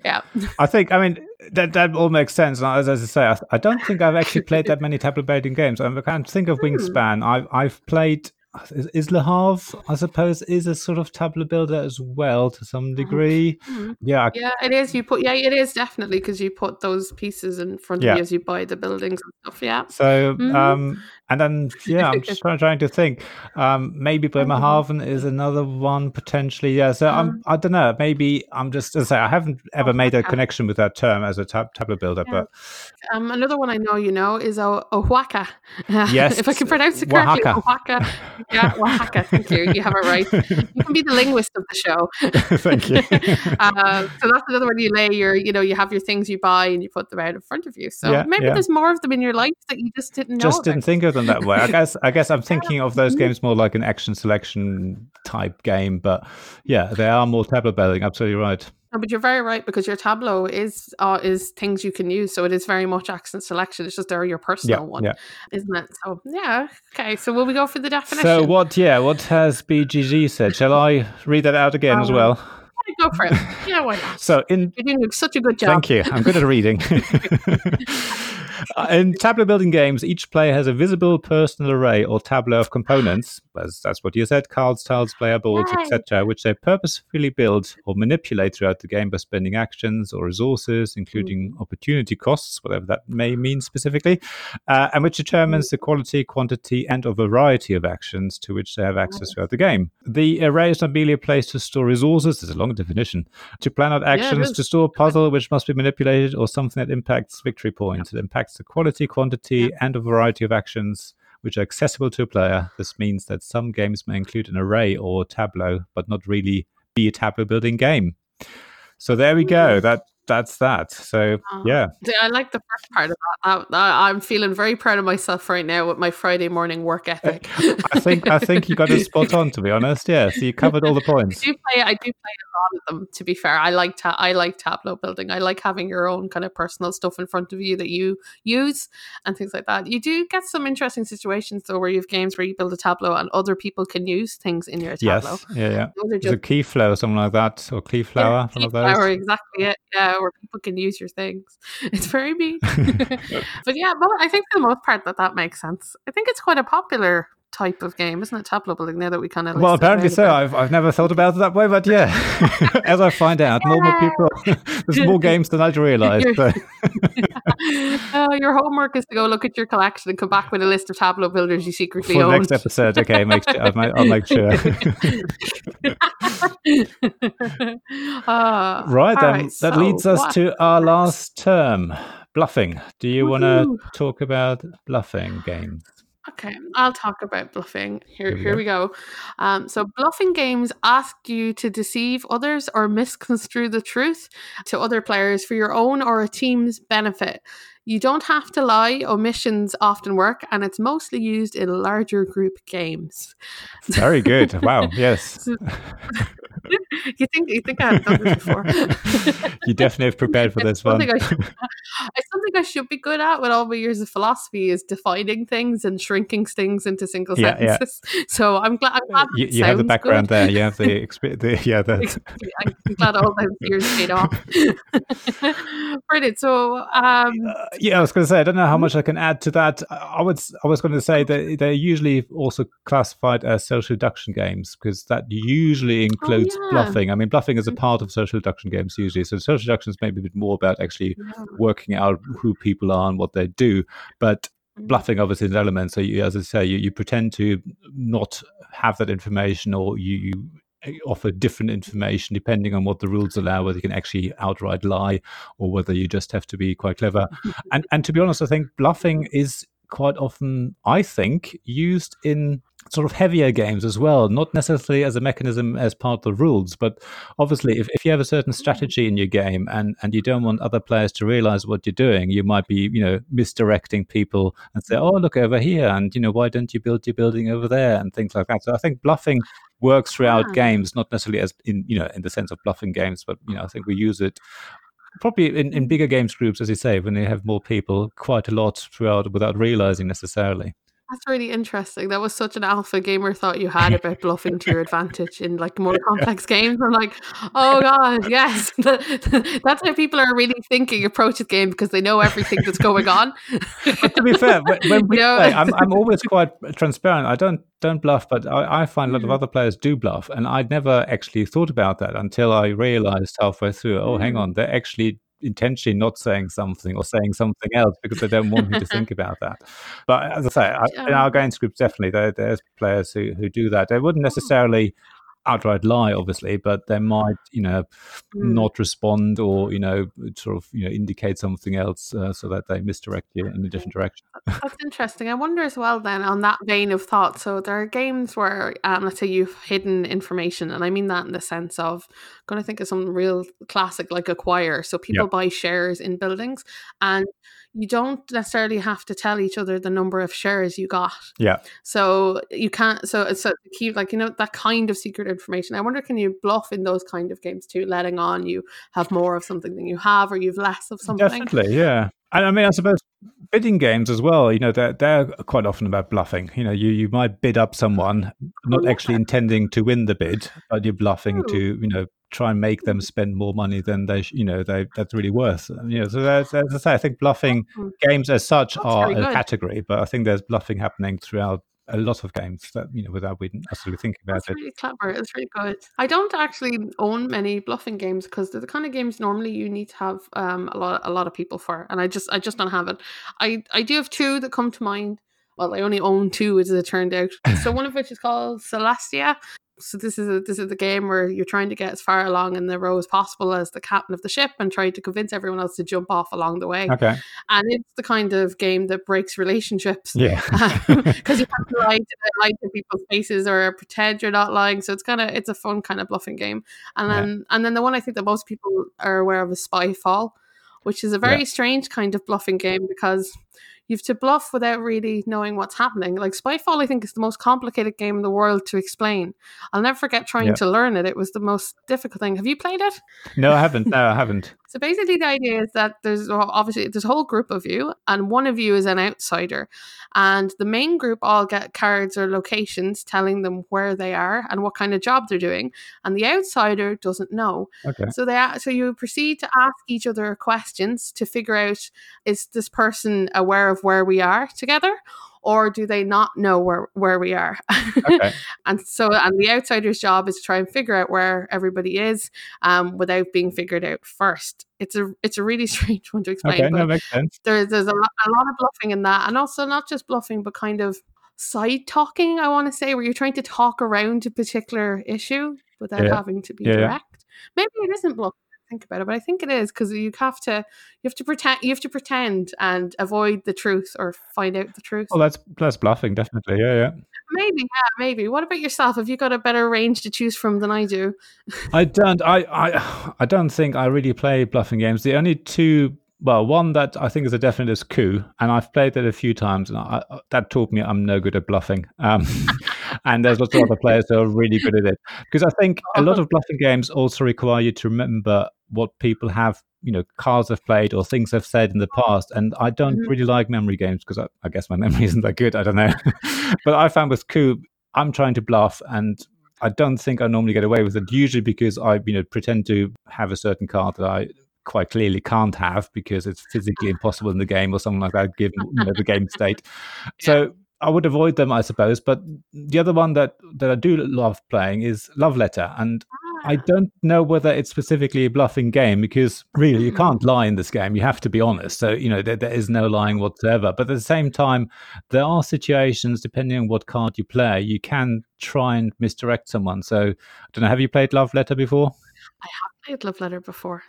A: yeah
B: I think, I mean, that that all makes sense. And as, as I say, I, I don't think I've actually played that many tableau building games. I can't think of
A: Hmm.
B: Wingspan. I've I've played. Is, is Le Havre, I suppose, is a sort of tableau builder as well to some degree.
A: Mhm.
B: Yeah,
A: yeah it is you put yeah it is definitely because you put those pieces in front
B: Yeah.
A: of you as you buy the buildings and stuff yeah
B: So,
A: Mhm.
B: um, and then yeah, I'm [laughs] just trying, to think. Um, maybe Bremerhaven is another one potentially. Yeah. So I'm, I don't know. Maybe I'm just as I say I haven't ever made a connection with that term as a tab- tableau builder,
A: Yeah.
B: but
A: um another one i know you know is o- Oaxaca [laughs]
B: Yes,
A: if i can pronounce it correctly
B: Oaxaca.
A: Oaxaca yeah Oaxaca thank you you have it right you can be the linguist of the show [laughs]
B: thank you.
A: uh, so that's another one you lay your, you know, you have your things you buy and you put them out in front of you. So
B: Yeah,
A: maybe
B: yeah.
A: there's more of them in your life that you just didn't know.
B: just
A: about.
B: didn't think of them that way. I [laughs] guess I guess I'm thinking of those games more like an action selection type game, but yeah, they are more tableau building. Absolutely right.
A: No, but you're very right because your tableau is uh, is things you can use. So it is very much action selection. It's just they're your personal
B: Yeah,
A: one,
B: yeah.
A: isn't it? So yeah, okay. So will we go for the definition?
B: So what? Yeah, what has BGG said? Shall I read that out again as
A: Um,
B: well?
A: Go for it. Yeah, why not? [laughs]
B: So in
A: You're doing such a good job.
B: Thank you. I'm good at reading. [laughs] Uh, in tableau building games, each player has a visible personal array or tableau of components, as that's what you said, cards, tiles, player boards,
A: Right.
B: etc., which they purposefully build or manipulate throughout the game by spending actions or resources, including opportunity costs, whatever that may mean specifically, uh, and which determines the quality, quantity, and or variety of actions to which they have access throughout the game. The array is not merely a place to store resources, there's a long definition, to plan out actions,
A: is.
B: to store a puzzle which must be manipulated, or something that impacts victory points. It impacts the quality, quantity, and a variety of actions which are accessible to a player. This means that some games may include an array or tableau, but not really be a tableau building game. So there we go. That that's that. So
A: Ah.
B: yeah,
A: I like the first part of that. That- I'm feeling very proud of myself right now with my Friday morning work [laughs] ethic.
B: I think I think you got it spot on. To be honest, yeah. So you covered all the [laughs]
A: I
B: points.
A: do play. I do play a lot of them. To be fair, I like ta- I like tableau building. I like having your own kind of personal stuff in front of you that you use and things like that. You do get some interesting situations though, where you have games where you build a tableau and other people can use things in your tableau.
B: Yes, yeah, yeah.
A: Those are
B: There's a
A: just
B: key flow, something like that, or Keyflower, one of
A: flower, exactly it. Yeah, where people can use your things. [laughs] It's very neat. [laughs] [laughs] but yeah, but I think for the most part that that makes sense. I think it's quite a popular type of game, isn't it? Tableau building. Now that we kind of
B: Well, apparently so. I've, I've never thought about it that way, but yeah, as I find out, more people, there's more games than I'd realised. So.
A: Uh, your homework is to go look at your collection and come back with a list of tableau builders you secretly
B: For
A: own.
B: next episode, okay, make sure, I'll, make, I'll make sure.
A: Uh, [laughs]
B: right, then
A: right,
B: that
A: so
B: leads us
A: what-
B: to our last term, bluffing. Do you want to talk about bluffing games?
A: Okay, I'll talk about bluffing. Here,
B: Here we
A: here
B: go.
A: we go. Um, so, bluffing games ask you to deceive others or misconstrue the truth to other players for your own or a team's benefit. You don't have to lie. Omissions often work, and it's mostly used in larger group games.
B: Very good. Wow. [laughs] Yes. [laughs] [laughs]
A: you think you think I've done this before? [laughs]
B: you definitely have prepared for this one.
A: I should, [laughs] it's something I should be good at with all my years of philosophy is defining things and shrinking things into single
B: Yeah, yeah.
A: sentences. [laughs] So I'm glad. I'm glad
B: You, you have the background
A: good.
B: there. You have the, expe- the yeah. The,
A: I'm glad all those years paid off. Brilliant. So, um,
B: Uh, yeah, I was going to say I don't know how much I can add to that. I was I I was going to say that they're usually also classified as social deduction games because that usually includes
A: Oh, yeah.
B: bluffing. I mean, bluffing is a part of social deduction games usually. So social deduction is maybe a bit more about actually
A: yeah.
B: working out who people are and what they do, but
A: Mm.
B: bluffing obviously is an element. So you, as I say, you, you pretend to not have that information or you, you offer different information depending on what the rules allow, whether you can actually outright lie or whether you just have to be quite clever. [laughs] and and to be honest, I think bluffing is quite often, I think, used in sort of heavier games as well, not necessarily as a mechanism as part of the rules, but obviously if, if you have a certain strategy in your game and, and you don't want other players to realize what you're doing, you might be, you know, misdirecting people and say, oh, look over here. And, you know, why don't you build your building over there and things like that. So I think bluffing works throughout
A: Ah.
B: games, not necessarily as in, you know, in the sense of bluffing games, but, you know, I think we use it probably in, in mm. bigger games groups, as you say, when they have more people quite a lot throughout without realizing necessarily.
A: That's really interesting. That was such an alpha gamer thought you had about bluffing to your advantage in like more [laughs] complex games. I'm like, oh god, yes, [laughs] that's how people are really thinking approach the game because they know everything that's going on.
B: But to be fair, when, [laughs] we
A: No.
B: play, I'm, I'm always quite transparent. I don't don't bluff, but I, I find a lot of
A: Mm.
B: other players do bluff, and I'd never actually thought about that until I realized halfway through. Oh, hang
A: Mm.
B: on, they're actually intentionally not saying something or saying something else because they don't want me to [laughs] think about that. But as I say, I, oh. in our games groups, definitely there, there's players who, who do that. They wouldn't oh. necessarily outright lie, obviously, but they might, you know,
A: Mm.
B: not respond or you know, sort of you know, indicate something else uh, so that they misdirect you in a different direction.
A: That's interesting. I wonder as well then on that vein of thought. So there are games where um, let's say you've hidden information, and I mean that in the sense of going to think of some real classic like acquire. So people buy shares in buildings, and you don't necessarily have to tell each other the number of shares you got.
B: Yeah.
A: So you can't. So it's a keep like you know that kind of secret information. I wonder can you bluff in those kind of games too, letting on you have more of something than you have, or you've less of something.
B: Definitely, yeah. And I mean, I suppose bidding games as well. You know, they're they're quite often about bluffing. You know, you you might bid up someone, not
A: Oh,
B: actually intending to win the bid, but you're bluffing
A: True.
B: to you know try and make them spend more money than they, you know, they that's really worth. You know, so that's, as I say, I think bluffing
A: Mm.
B: games as such
A: That's
B: are a category, but I think there's bluffing happening throughout a lot of games that you know without we necessarily thinking about
A: That's
B: it.
A: really clever. It's really good. I don't actually own many bluffing games because they're the kind of games normally you need to have um, a lot a lot of people for, and I just I just don't have it. I I do have two that come to mind. Well, I only own two as it turned out. So one of which is called Celestia. So this is a, this is the game where you're trying to get as far along in the row as possible as the captain of the ship and trying to convince everyone else to jump off along the way.
B: Okay,
A: And it's the kind of game that breaks relationships
B: yeah, [laughs]
A: because you have to lie to, lie to people's faces or pretend you're not lying. So it's kind of it's a fun kind of bluffing game. And
B: Yeah.
A: then and then the one I think that most people are aware of is Spyfall, which is a very strange kind of bluffing game because you have to bluff without really knowing what's happening. Like Spyfall, I think is the most complicated game in the world to explain. I'll never forget trying to learn it. It was the most difficult thing. Have you played it?
B: no, I haven't. No, I haven't.
A: So basically, the idea is that there's obviously there's a whole group of you, and one of you is an outsider, and the main group all get cards or locations telling them where they are and what kind of job they're doing, and the outsider doesn't know.
B: Okay,
A: So they so you proceed to ask each other questions to figure out is this person aware of where we are together, or do they not know where where we are? [laughs]
B: okay,
A: and so and the outsider's job is to try and figure out where everybody is um, without being figured out first. It's a it's a really [laughs] strange one to explain,
B: okay. No, makes sense.
A: there's there's a lot, a lot of bluffing in that, and also not just bluffing, but kind of side talking. I want to say where you're trying to talk around a particular issue without
B: Yeah.
A: having to be
B: yeah.
A: direct. Maybe it isn't bluffing. Think about it, but I think it is because you have to you have to pretend you have to pretend and avoid the truth or find out the truth.
B: Well, that's that's bluffing, definitely. Yeah, yeah.
A: Maybe, yeah, maybe. What about yourself? Have you got a better range to choose from than I do?
B: I don't. I, I I don't think I really play bluffing games. The only two, well, one that I think is a definite is coup, and I've played that a few times, and I- that taught me I'm no good at bluffing. Um, [laughs] and there's lots of other players who are really good at it because I think a lot of bluffing games also require you to remember what people have. You know, cards they've played or things they've said in the past, and I don't
A: Mhm.
B: really like memory games because I, I guess my [laughs] memory isn't that good. I don't know, [laughs] but I found with coup, I'm trying to bluff, and I don't think I normally get away with it. Usually because I, you know, pretend to have a certain card that I quite clearly can't have because it's physically impossible in the game or something like that, given you know, the game state. [laughs] So I would avoid them, I suppose. But the other one that that I do love playing is Love Letter, and I don't know whether it's specifically a bluffing game because really you
A: Mm.
B: can't lie in this game. You have to be honest. So, you know, there, there is no lying whatsoever. But at the same time, there are situations, depending on what card you play, you can try and misdirect someone. So, I don't know, have you played Love Letter before?
A: I have played Love Letter before.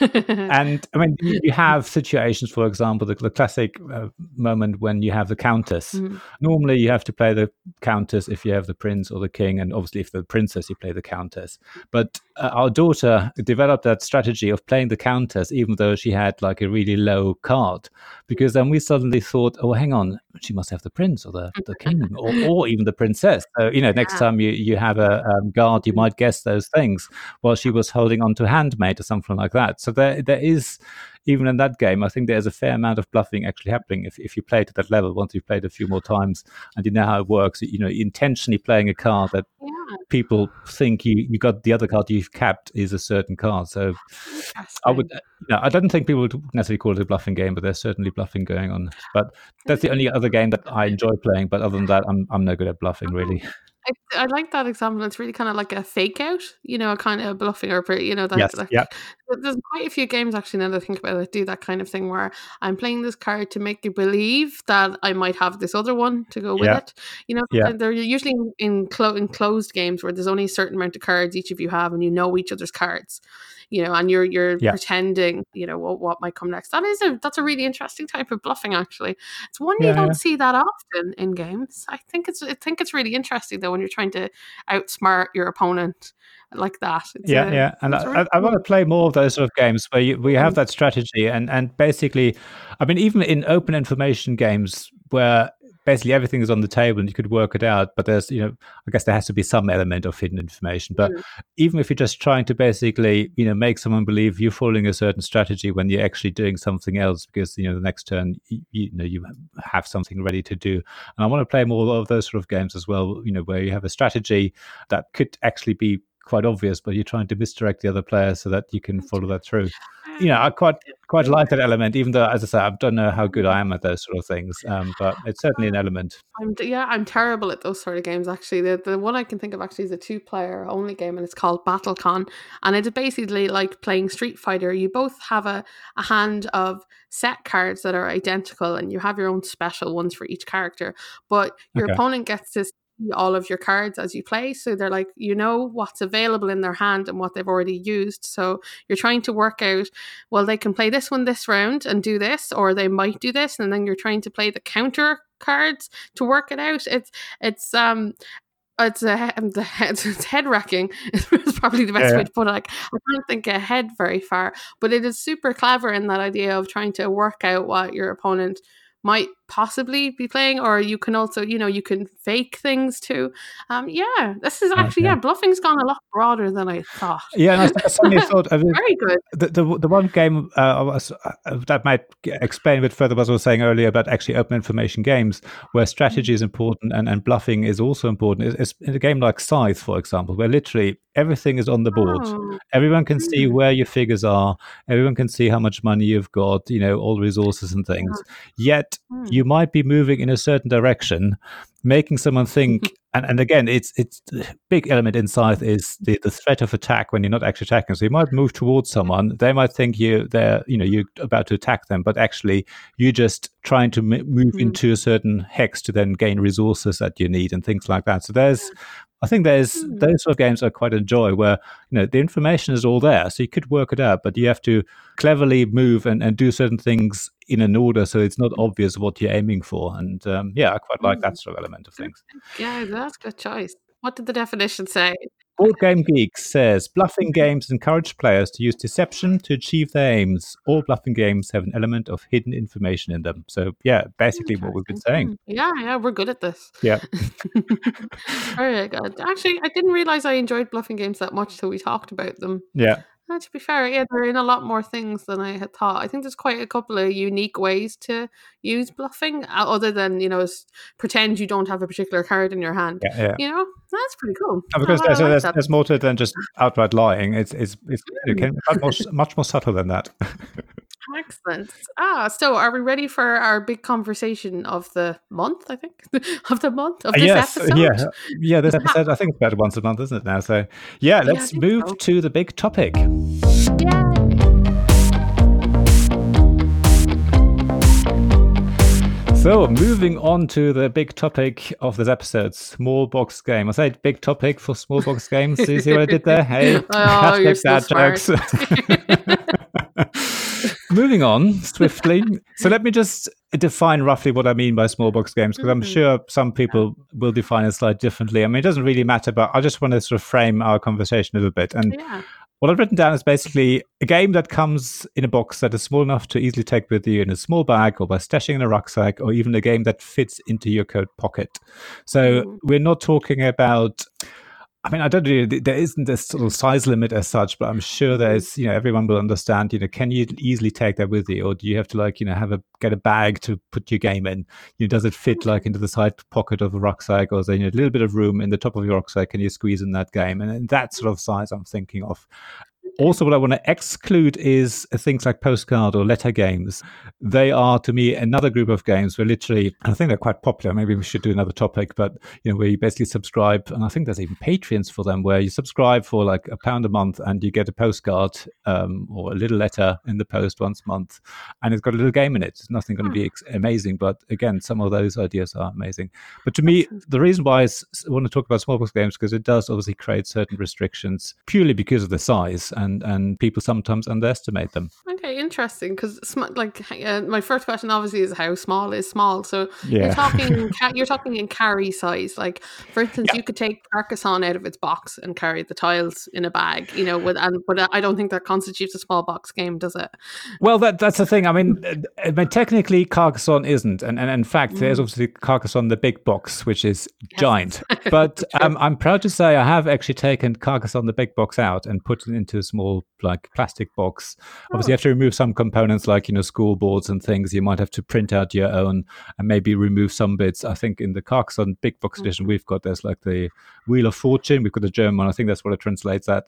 B: And I mean, you, have situations, for example, the, the classic uh, moment when you have the Countess.
A: Mhm.
B: Normally, you have to play the Countess if you have the Prince or the King, and obviously, if the Princess, you play the Countess. But uh, our daughter developed that strategy of playing the Countess, even though she had like a really low card, because then we suddenly thought, oh, hang on, she must have the Prince or the, the King [laughs] or, or even the Princess. So, you know, next
A: Yeah.
B: time you, you have a um, guard, you might guess those things while she was holding on to handmaid or something like that. So there there is even in that game, I think there's a fair amount of bluffing actually happening if, if you play it at that level. Once you've played a few more times and you know how it works, you know, intentionally playing a card that
A: Yeah,
B: people think you, you got the other card you've capped is a certain card. So I would, you know, I don't think people would necessarily call it a bluffing game, but there's certainly bluffing going on. But that's the only other game that I enjoy playing. But other than that, I'm I'm no good at bluffing really. Oh.
A: I, I like that example. It's really kind of like a fake out, you know, a kind of bluffing or, you know, that,
B: Yes,
A: like,
B: yeah.
A: There's quite a few games actually now that I think about it do that kind of thing where I'm playing this card to make you believe that I might have this other one to go with
B: Yeah.
A: it. You know,
B: Yeah.
A: they're- usually in, in, clo- in closed games where there's only a certain amount of cards each of you have and you know each other's cards. You know, and you're you're
B: Yeah.
A: pretending, you know, what, what might come next. That is a that's a really interesting type of bluffing. Actually, it's one you don't
B: yeah.
A: see that often in games. I think it's I think it's really interesting though when you're trying to outsmart your opponent like that. It's
B: yeah,
A: a-
B: yeah, and I,
A: really
B: I, I want to play more of those sort of games where you, we have
A: Mm.
B: that strategy, and and basically, I mean, even in open information games where basically everything is on the table and you could work it out, but there's you know, I guess there has to be some element of hidden information. But
A: Mm.
B: even if you're just trying to basically you know make someone believe you're following a certain strategy when you're actually doing something else because you know the next turn you, you know you have something ready to do, and I want to play more of those sort of games as well. You know, where you have a strategy that could actually be quite obvious, but you're trying to misdirect the other player so that you can follow that through. You know, I quite [laughs] quite like that element, even though, as I say, I don't know how good I am at those sort of things, um, but [laughs] it's certainly an element.
A: I'm yeah, I'm terrible at those sort of games. Actually, the the one I can think of actually is a two player only game, and it's called BattleCon, and it's basically like playing Street Fighter. You both have a a hand of set cards that are identical, and you have your own special ones for each character, but your
B: Okay.
A: opponent gets to all of your cards as you play. So they're like you know what's available in their hand and what they've already used. So you're trying to work out well they can play this one this round and do this or they might do this and then you're trying to play the counter cards to work it out. It's it's um it's a [laughs] [laughs] it's head wrecking [laughs] is probably the best
B: Yeah.
A: way to put it. Like i can't think ahead very far but it is super clever in that idea of trying to work out what your opponent might possibly be playing or you can also you know you can fake things too um yeah this is actually
B: Okay.
A: yeah bluffing's gone a lot broader than i thought
B: Yeah, and I, I suddenly thought of it,
A: very good
B: the, the the one game uh, was, uh, that might explain a bit further what I was saying earlier about actually open information games, where strategy is important and, and bluffing is also important. Is, is in a game like Scythe, for example, where literally everything is on the board.
A: Oh,
B: Everyone can see
A: Mm.
B: where your figures are. Everyone can see how much money you've got. You know all resources and things. Yet
A: hmm.
B: you might be moving in a certain direction, making someone think. and, and again, it's it's big element in Scythe is the, the threat of attack when you're not actually attacking. So you might move towards someone. They might think you they're you know you're about to attack them, but actually you're just trying to m- move
A: Mhm.
B: into a certain hex to then gain resources that you need and things like that. So there's I think there's
A: Hmm.
B: those sort of games I quite enjoy where you know the information is all there, so you could work it out, but you have to cleverly move and, and do certain things in an order so it's not obvious what you're aiming for. And um, yeah, I quite like that sort of element of things.
A: yeah that's a good choice what did the definition say
B: Board Game Geek says bluffing games encourage players to use deception to achieve their aims. All bluffing games have an element of hidden information in them. So yeah, basically what we've been saying.
A: Yeah, yeah, we're good at this.
B: Yeah. [laughs]
A: Very good. Actually, I didn't realize I enjoyed bluffing games that much till we talked about them.
B: Yeah.
A: To be fair, yeah, they're in a lot more things than I had thought. I think there's quite a couple of unique ways to use bluffing, uh, other than you know, s- pretend you don't have a particular card in your hand.
B: Yeah. yeah.
A: You know, that's pretty cool.
B: And because there's,
A: like
B: there's,
A: that.
B: there's more to it than just outright lying. It's it's it's it can much much more subtle than that. [laughs]
A: Excellent. Ah, so are we ready for our big conversation of the month? I think [laughs] of the month of uh, this
B: yes, uh,
A: episode.
B: yeah, yeah. This episode, I think it's about once a month, isn't it now? So yeah, [laughs] let's
A: think
B: move
A: so.
B: to the big topic.
A: Yay.
B: So moving on to the big topic of this episode, small box game. I said big topic for small box games. Do you see what I did there? Hey, [laughs]
A: Oh, you're so
B: hashtag jokes. Moving on swiftly. [laughs] So let me just define roughly what I mean by small box games, because I'm
A: Mhm.
B: sure some people will define it slightly differently. I mean, it doesn't really matter, but I just want to sort of frame our conversation a little bit. And
A: yeah.
B: what I've written down is basically a game that comes in a box that is small enough to easily take with you in a small bag or by stashing in a rucksack, or even a game that fits into your coat pocket. So
A: Mm.
B: we're not talking about. I mean, I don't know. There isn't this sort of size limit as such, but I'm sure mm-hmm. there's, you know, everyone will understand. You know, can you easily take that with you, or do you have to like, you know, have a get a bag to put your game in? You know, does it fit mm-hmm. like into the side pocket of a rucksack, or is there you know, a little bit of room in the top of your rucksack? Can you squeeze in that game? And, and that sort mm-hmm. of size I'm thinking of. Also, what I want to exclude is things like postcard or letter games. They are, to me, another group of games where literally, I think they're quite popular. Maybe we should do another topic, but you know, where you basically subscribe, and I think there's even Patreons for them, where you subscribe for like a pound a month and you get a postcard um, or a little letter in the post once a month, and it's got a little game in it. It's nothing going to be ex- amazing, but again, some of those ideas are amazing. But to me, the reason why I want to talk about small box games because it does obviously create certain restrictions purely because of the size, and and people sometimes underestimate them.
A: Okay, interesting. Because sm- like uh, my first question obviously is how small is small. So
B: Yeah.
A: you're talking [laughs] ca- you're talking in carry size. Like for instance, you could take Carcassonne out of its box and carry the tiles in a bag. You know, with and but I don't think that constitutes a small box game, does it?
B: Well, that that's the thing. I mean, uh, I mean, technically, Carcassonne isn't, and, and in fact,
A: Mm.
B: there's obviously Carcassonne, the big box, which is giant. [laughs] But um, I'm proud to say I have actually taken Carcassonne, the big box, out and put it into a small small like plastic box. Obviously, oh. you have to remove some components like you know school boards and things. You might have to print out your own and maybe remove some bits. I think in the Carcassonne Big Box mm. edition we've got there's like the Wheel of Fortune. We've got the German one. I think that's what it translates at,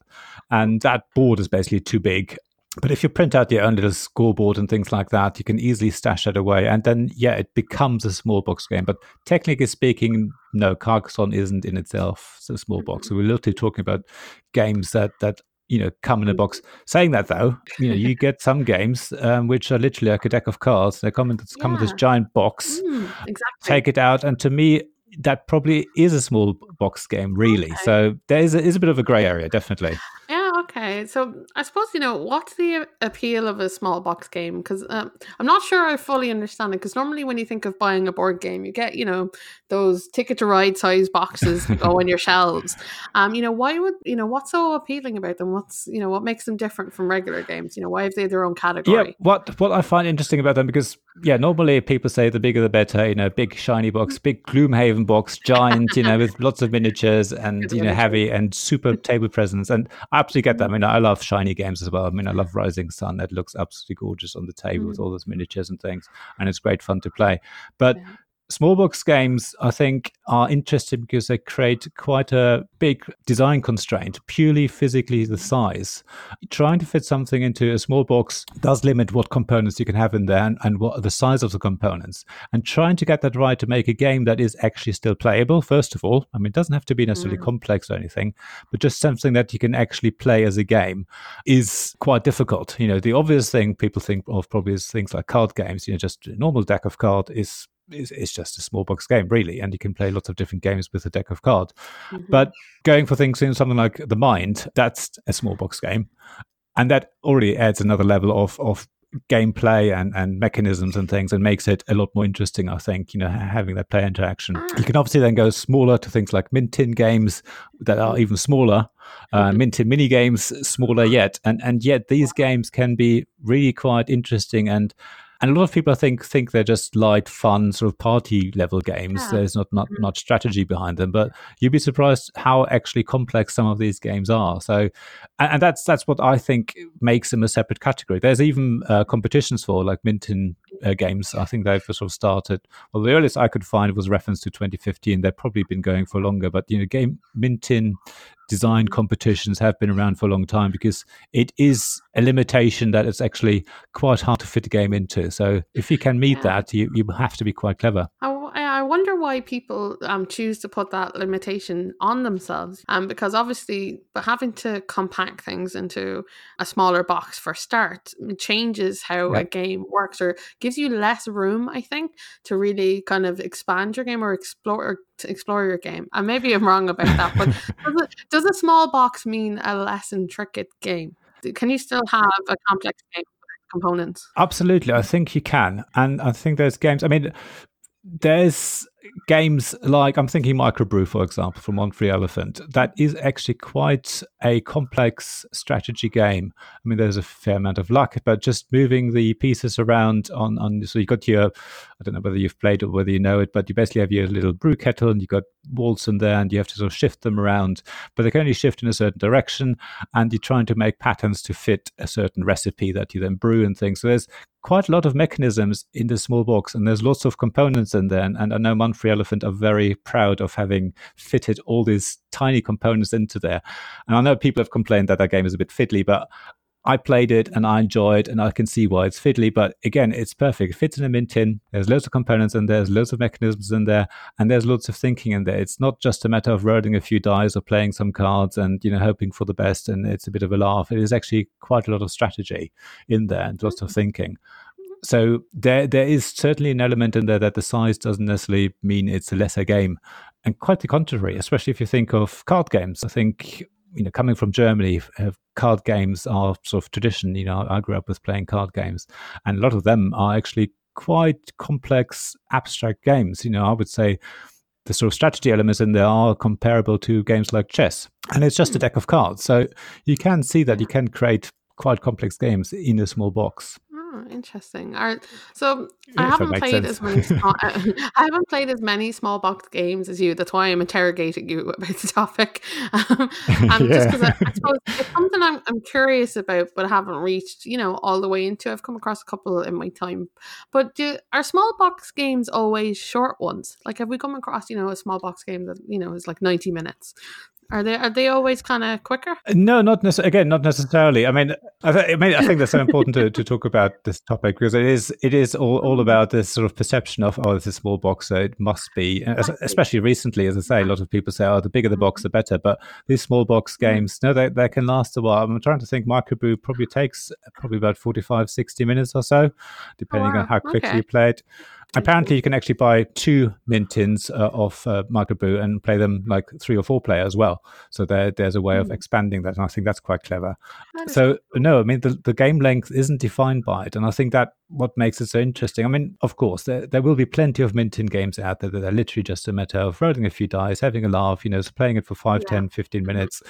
B: and that board is basically too big but if you print out your own little scoreboard and things like that, you can easily stash that away. And then, yeah, it becomes a small box game. But technically speaking, no, Carcassonne isn't in itself a small box. Mm-hmm. So we're literally talking about games that, that you know, come in a box. Saying that though, you know, you get some games um, which are literally like a deck of cards. They come in, yeah. come in this giant box.
A: Mm, exactly.
B: Take it out, and to me, that probably is a small box game, really. Okay. So there is a, is a bit of a grey area, definitely.
A: Yeah, okay. So I suppose, you know, what's the appeal of a small box game? Because um, I'm not sure I fully understand it. Because normally when you think of buying a board game, you get, you know, those ticket to ride size boxes that go on your [laughs] shelves. Um, you know, why would, you know, what's so appealing about them? What's, you know, what makes them different from regular games? You know, why have they their own category?
B: Yeah, what, what I find interesting about them, because, yeah, normally people say the bigger the better, you know, big shiny box, big Gloomhaven box, giant, you know, with lots of [laughs] miniatures and, you know, heavy and super table presence. And I absolutely get that. I mean, I love shiny games as well. I mean, I love Rising Sun. That looks absolutely gorgeous on the table mm. with all those miniatures and things, and it's great fun to play. But yeah small box games, I think, are interesting because they create quite a big design constraint, purely physically the size. Trying to fit something into a small box does limit what components you can have in there and, and what the size of the components. And trying to get that right to make a game that is actually still playable, first of all, I mean, it doesn't have to be necessarily mm. complex or anything, but just something that you can actually play as a game is quite difficult. You know, the obvious thing people think of probably is things like card games, you know, just a normal deck of cards is it's, it's, just a small box game, really, and you can play lots of different games with a deck of cards. Mm-hmm. But going for things in something like the Mind, that's a small box game, and that already adds another level of of gameplay and, and mechanisms and things and makes it a lot more interesting i think you know having that player interaction you ah. can obviously then go smaller to things like mint tin games that are even smaller uh, mm-hmm. mint tin mini games smaller yet and and yet these games can be really quite interesting and and a lot of people I think think they're just light, fun, sort of party level games. Yeah. There's not, not mm-hmm. much strategy behind them, but you'd be surprised how actually complex some of these games are. So, and, and that's that's what I think makes them a separate category. There's even uh, competitions for like Mint tin uh, games. I think they've sort of started. Well, the earliest I could find was reference to 2015. They've probably been going for longer, but you know, game Mint tin design competitions have been around for a long time because it is a limitation that it's actually quite hard to fit a game into. So if you can meet yeah. that, you, you have to be quite clever.
A: I wonder why people um, choose to put that limitation on themselves. Um, because obviously, but having to compact things into a smaller box for start changes how a game works or gives you less room, I think, to really kind of expand your game or explore or to explore your game. And maybe I'm wrong about that, but [laughs] does, it, does a small box mean a less intricate game? Can you still have a complex game? components.
B: Absolutely, I think you can, and I think there's games. I mean, there's games like I'm thinking Microbrew, for example, from One Free Elephant. That is actually quite a complex strategy game. I mean, there's a fair amount of luck, but just moving the pieces around on on so you've got your I don't know whether you've played or whether you know it, but you basically have your little brew kettle and you've got walls in there and you have to sort of shift them around, but they can only shift in a certain direction, and you're trying to make patterns to fit a certain recipe that you then brew and things. So there's quite a lot of mechanisms in the small box, and there's lots of components in there. And, I know One Free Elephant are very proud of having fitted all these tiny components into there. And I know people have complained that that game is a bit fiddly, but I played it and I enjoyed, and I can see why it's fiddly. But again, it's perfect. It fits in a mint tin. There's loads of components and there's loads of mechanisms in there, and there's lots of thinking in there. It's not just a matter of rolling a few dice or playing some cards and you know hoping for the best, and it's a bit of a laugh. It is actually quite a lot of strategy in there and lots of mm-hmm. thinking. So there, there is certainly an element in there that the size doesn't necessarily mean it's a lesser game, and quite the contrary. Especially if you think of card games, I think you know, coming from Germany, uh, card games are sort of tradition. You know, I grew up with playing card games, and a lot of them are actually quite complex, abstract games. You know, I would say the sort of strategy elements in there are comparable to games like chess, and it's just a hmm. deck of cards. So you can see that you can create quite complex games in a small box.
A: Oh, interesting. All right. So I haven't played sense. as many. Small, [laughs] [laughs] I haven't played as many small box games as you. That's why I'm interrogating you [laughs] about the topic. Um, and yeah. just because I, I, suppose it's something I'm, I'm curious about, but I haven't reached, you know, all the way into. I've come across a couple in my time. But do, are small box games always short ones? Like, have we come across, you know, a small box game that you know is like 90 minutes? Are they are they always kind of quicker?
B: No, not necessarily. Again, not necessarily. I mean, I, th- I mean, I think that's so important to, to talk about this topic because it is it is all, all mm-hmm. about this sort of perception of oh, it's a small box, so it must be. Especially recently, as I say, a lot of people say, oh, the bigger the box, mm-hmm. the better. But these small box mm-hmm. games, no, they, they can last a while. I'm trying to think. Microbrew probably takes probably about 45, 60 minutes or so, depending oh, wow. on how quickly okay. you play it. Apparently, you can actually buy two mint tins uh, of uh, and play them like three or four player as well. So there, there's a way mm. of hmm. expanding that, and I think that's quite clever. That so cool. no, I mean the, the game length isn't defined by it, and I think that what makes it so interesting. I mean, of course, there, there will be plenty of mint tin games out there that are literally just a matter of rolling a few dice, having a laugh, you know, playing it for 5, yeah. 10, 15 minutes,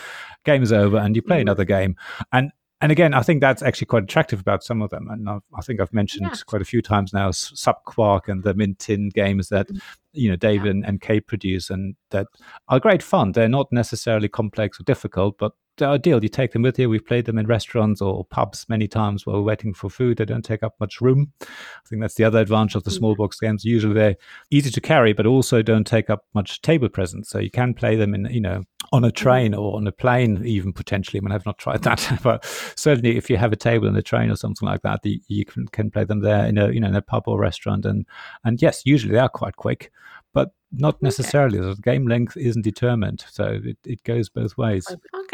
B: game's over, and you play mm. another game. And and again, I think that's actually quite attractive about some of them. And I've, i think I've mentioned yeah. quite a few times now Sub Quark and the Mint Tin games that mm-hmm. you know David yeah. and, and Kate produce, and that are great fun. They're not necessarily complex or difficult, but they're ideal. You take them with you. We've played them in restaurants or pubs many times while we're waiting for food. They don't take up much room. I think that's the other advantage of the small mm-hmm. box games. Usually they're easy to carry, but also don't take up much table presence. So you can play them in you know on a mm-hmm. train or on a plane, even potentially. I mean, I've not tried [laughs] that, but certainly if you have a table in a train or something like that, you can, can play them there in a you know in a pub or restaurant. And and yes, usually they are quite quick, but not necessarily. Okay. The game length isn't determined, so it, it goes both ways.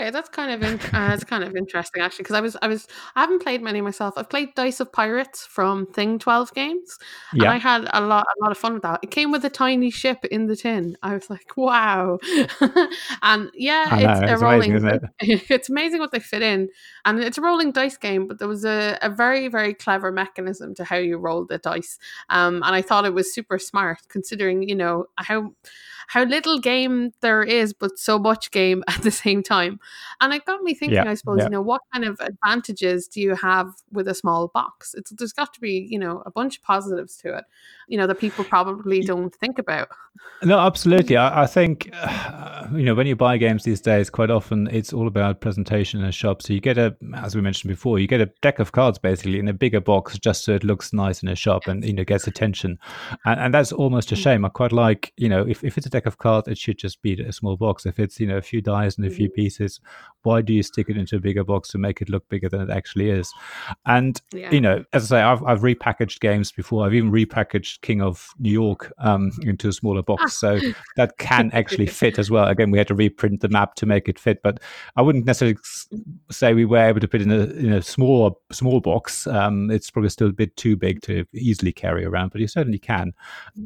A: Okay, that's kind of in, uh, that's kind of interesting actually, because I was I was I haven't played many myself. I've played Dice of Pirates from Thing Twelve Games, and I had a lot a lot of fun with that. It came with a tiny ship in the tin. I was like, wow, [laughs] and yeah, know, it's, it's rolling. Amazing, it? [laughs] it's amazing what they fit in, and it's a rolling dice game. But there was a, a very very clever mechanism to how you roll the dice, um, and I thought it was super smart considering you know how how little game there is, but so much game [laughs] at the same time. And it got me thinking, yeah, I suppose, yeah. you know, what kind of advantages do you have with a small box? It's there's got to be, you know, a bunch of positives to it, you know, that people probably don't think about.
B: No, absolutely. I, I think, uh, [sighs] you know, when you buy games these days, quite often it's all about presentation in a shop. So you get a, as we mentioned before, you get a deck of cards basically in a bigger box just so it looks nice in a shop yes. and, you know, gets attention. And, and that's almost a mm. shame. I quite like, you know, if, if it's a deck of cards, it should just be a small box. If it's, you know, a few dice and a few mm-hmm. pieces, why do you stick it into a bigger box to make it look bigger than it actually is? And, yeah. you know, as I say, I've, I've repackaged games before. I've even repackaged King of New York um, into a smaller box. Ah. So that can actually [laughs] fit as well. Again, we had to reprint the map to make it fit, but I wouldn't necessarily say we were able to put it in a, in a small, small box. Um, it's probably still a bit too big to easily carry around, but you certainly can.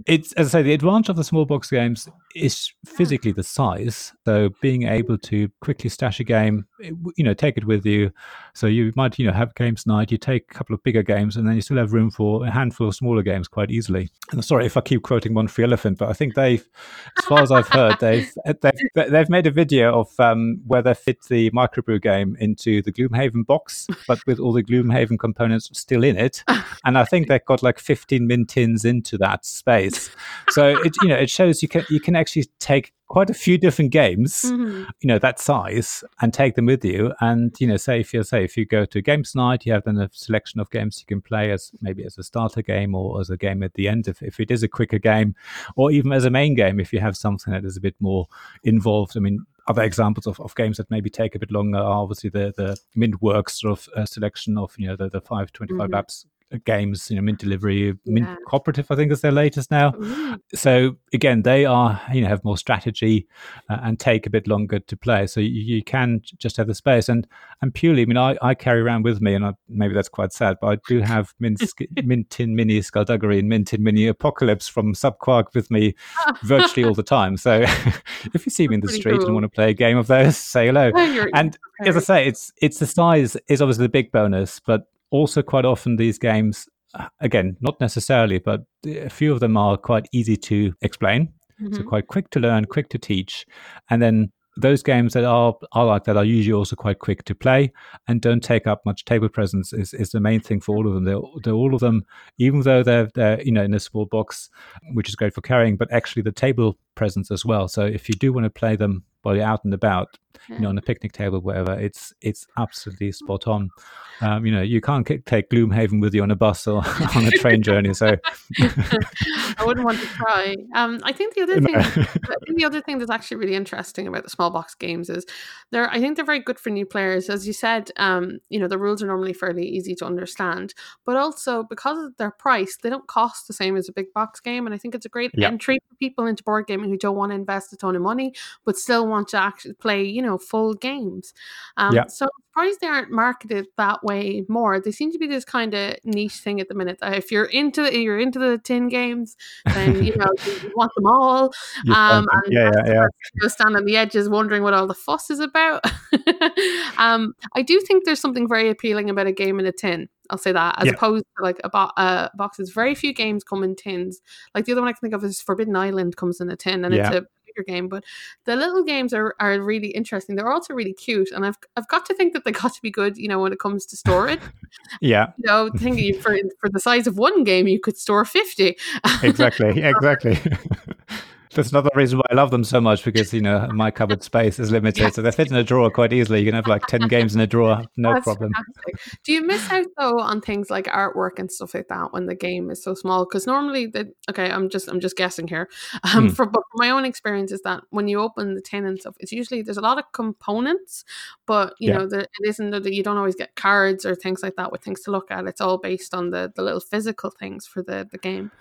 B: It's, as I say, the advantage of the small box games is physically the size. So being able to quickly stash a game, you know, take it with you. So you might, you know, have games night. You take a couple of bigger games, and then you still have room for a handful of smaller games quite easily. And sorry if I keep quoting One Free Elephant, but I think they've, as far as I've heard, [laughs] they've they've, they've made a video of um, where they fit the microbrew game into the Gloomhaven box, but with all the Gloomhaven components still in it. [laughs] And I think they've got like 15 mint tins into that space. So it you know it shows you can you can actually take quite a few different games, mm-hmm. you know, that size and take them with you. And, you know, say if you say if you go to a games night, you have then a selection of games you can play as maybe as a starter game or as a game at the end if, if it is a quicker game, or even as a main game if you have something that is a bit more involved. I mean, other examples of, of games that maybe take a bit longer are obviously the the Mintworks sort of uh, selection of you know the, the 525 mm-hmm. apps games, you know, Mint Delivery, Mint yeah. Cooperative, I think is their latest now. Mm. So again, they are, you know, have more strategy uh, and take a bit longer to play. So you, you, can just have the space and and purely, I mean, I, I carry around with me, and I, maybe that's quite sad, but I do have Mint [laughs] Mint Tin Mini Skullduggery and Mint Tin Mini Apocalypse from Sub Quark with me virtually all the time. So [laughs] if you see [laughs] me in the street cool. and want to play a game of those, say hello. Oh, and as I say, it's it's the size is obviously the big bonus, but also quite often these games again not necessarily but a few of them are quite easy to explain mm-hmm. so quite quick to learn quick to teach and then those games that are are like that are usually also quite quick to play and don't take up much table presence is, is the main thing for all of them. They're, they're all of them, even though they're they're you know in a small box, which is great for carrying, but actually the table presence as well. So if you do want to play them while you're out and about, yeah. you know, on a picnic table, whatever, it's it's absolutely spot on. Um, you know, you can't take Gloomhaven with you on a bus or [laughs] [laughs] on a train journey. So [laughs]
A: I wouldn't want to try. Um, I think the other thing, I think the other thing that's actually really interesting about the small box games is they're. I think they're very good for new players, as you said. Um, you know, the rules are normally fairly easy to understand, but also because of their price, they don't cost the same as a big box game, and I think it's a great yep. entry for people into board gaming who don't want to invest a ton of money but still want to actually play, you know, full games. Um, yeah. So surprised they aren't marketed that way more. They seem to be this kind of niche thing at the minute. If you're into you're into the tin games, then you know you want them all. [laughs] Um, and
B: yeah, yeah, yeah.
A: You stand on the edges wondering what all the fuss is about. [laughs] um, I do think there's something very appealing about a game in a tin. I'll say that as yeah. opposed to like a bo- uh, boxes. Very few games come in tins. Like the other one I can think of is Forbidden Island comes in a tin, and yeah. it's a bigger game. But the little games are, are really interesting. They're also really cute, and I've I've got to think that they got to be good. You know, when it comes to storage. [laughs]
B: yeah.
A: You know, thinking for for the size of one game, you could store fifty.
B: exactly. [laughs] Exactly. [laughs] That's another reason why I love them so much because you know my cupboard space is limited, so they fit in a drawer quite easily. You can have like ten games in a drawer, no That's problem.
A: Fantastic. Do you miss out though on things like artwork and stuff like that when the game is so small? Because normally, the okay, I'm just I'm just guessing here. Um, hmm. for but my own experience is that when you open the tin and stuff, it's usually there's a lot of components, but you yeah. know the, it isn't that you don't always get cards or things like that with things to look at. It's all based on the the little physical things for the the game.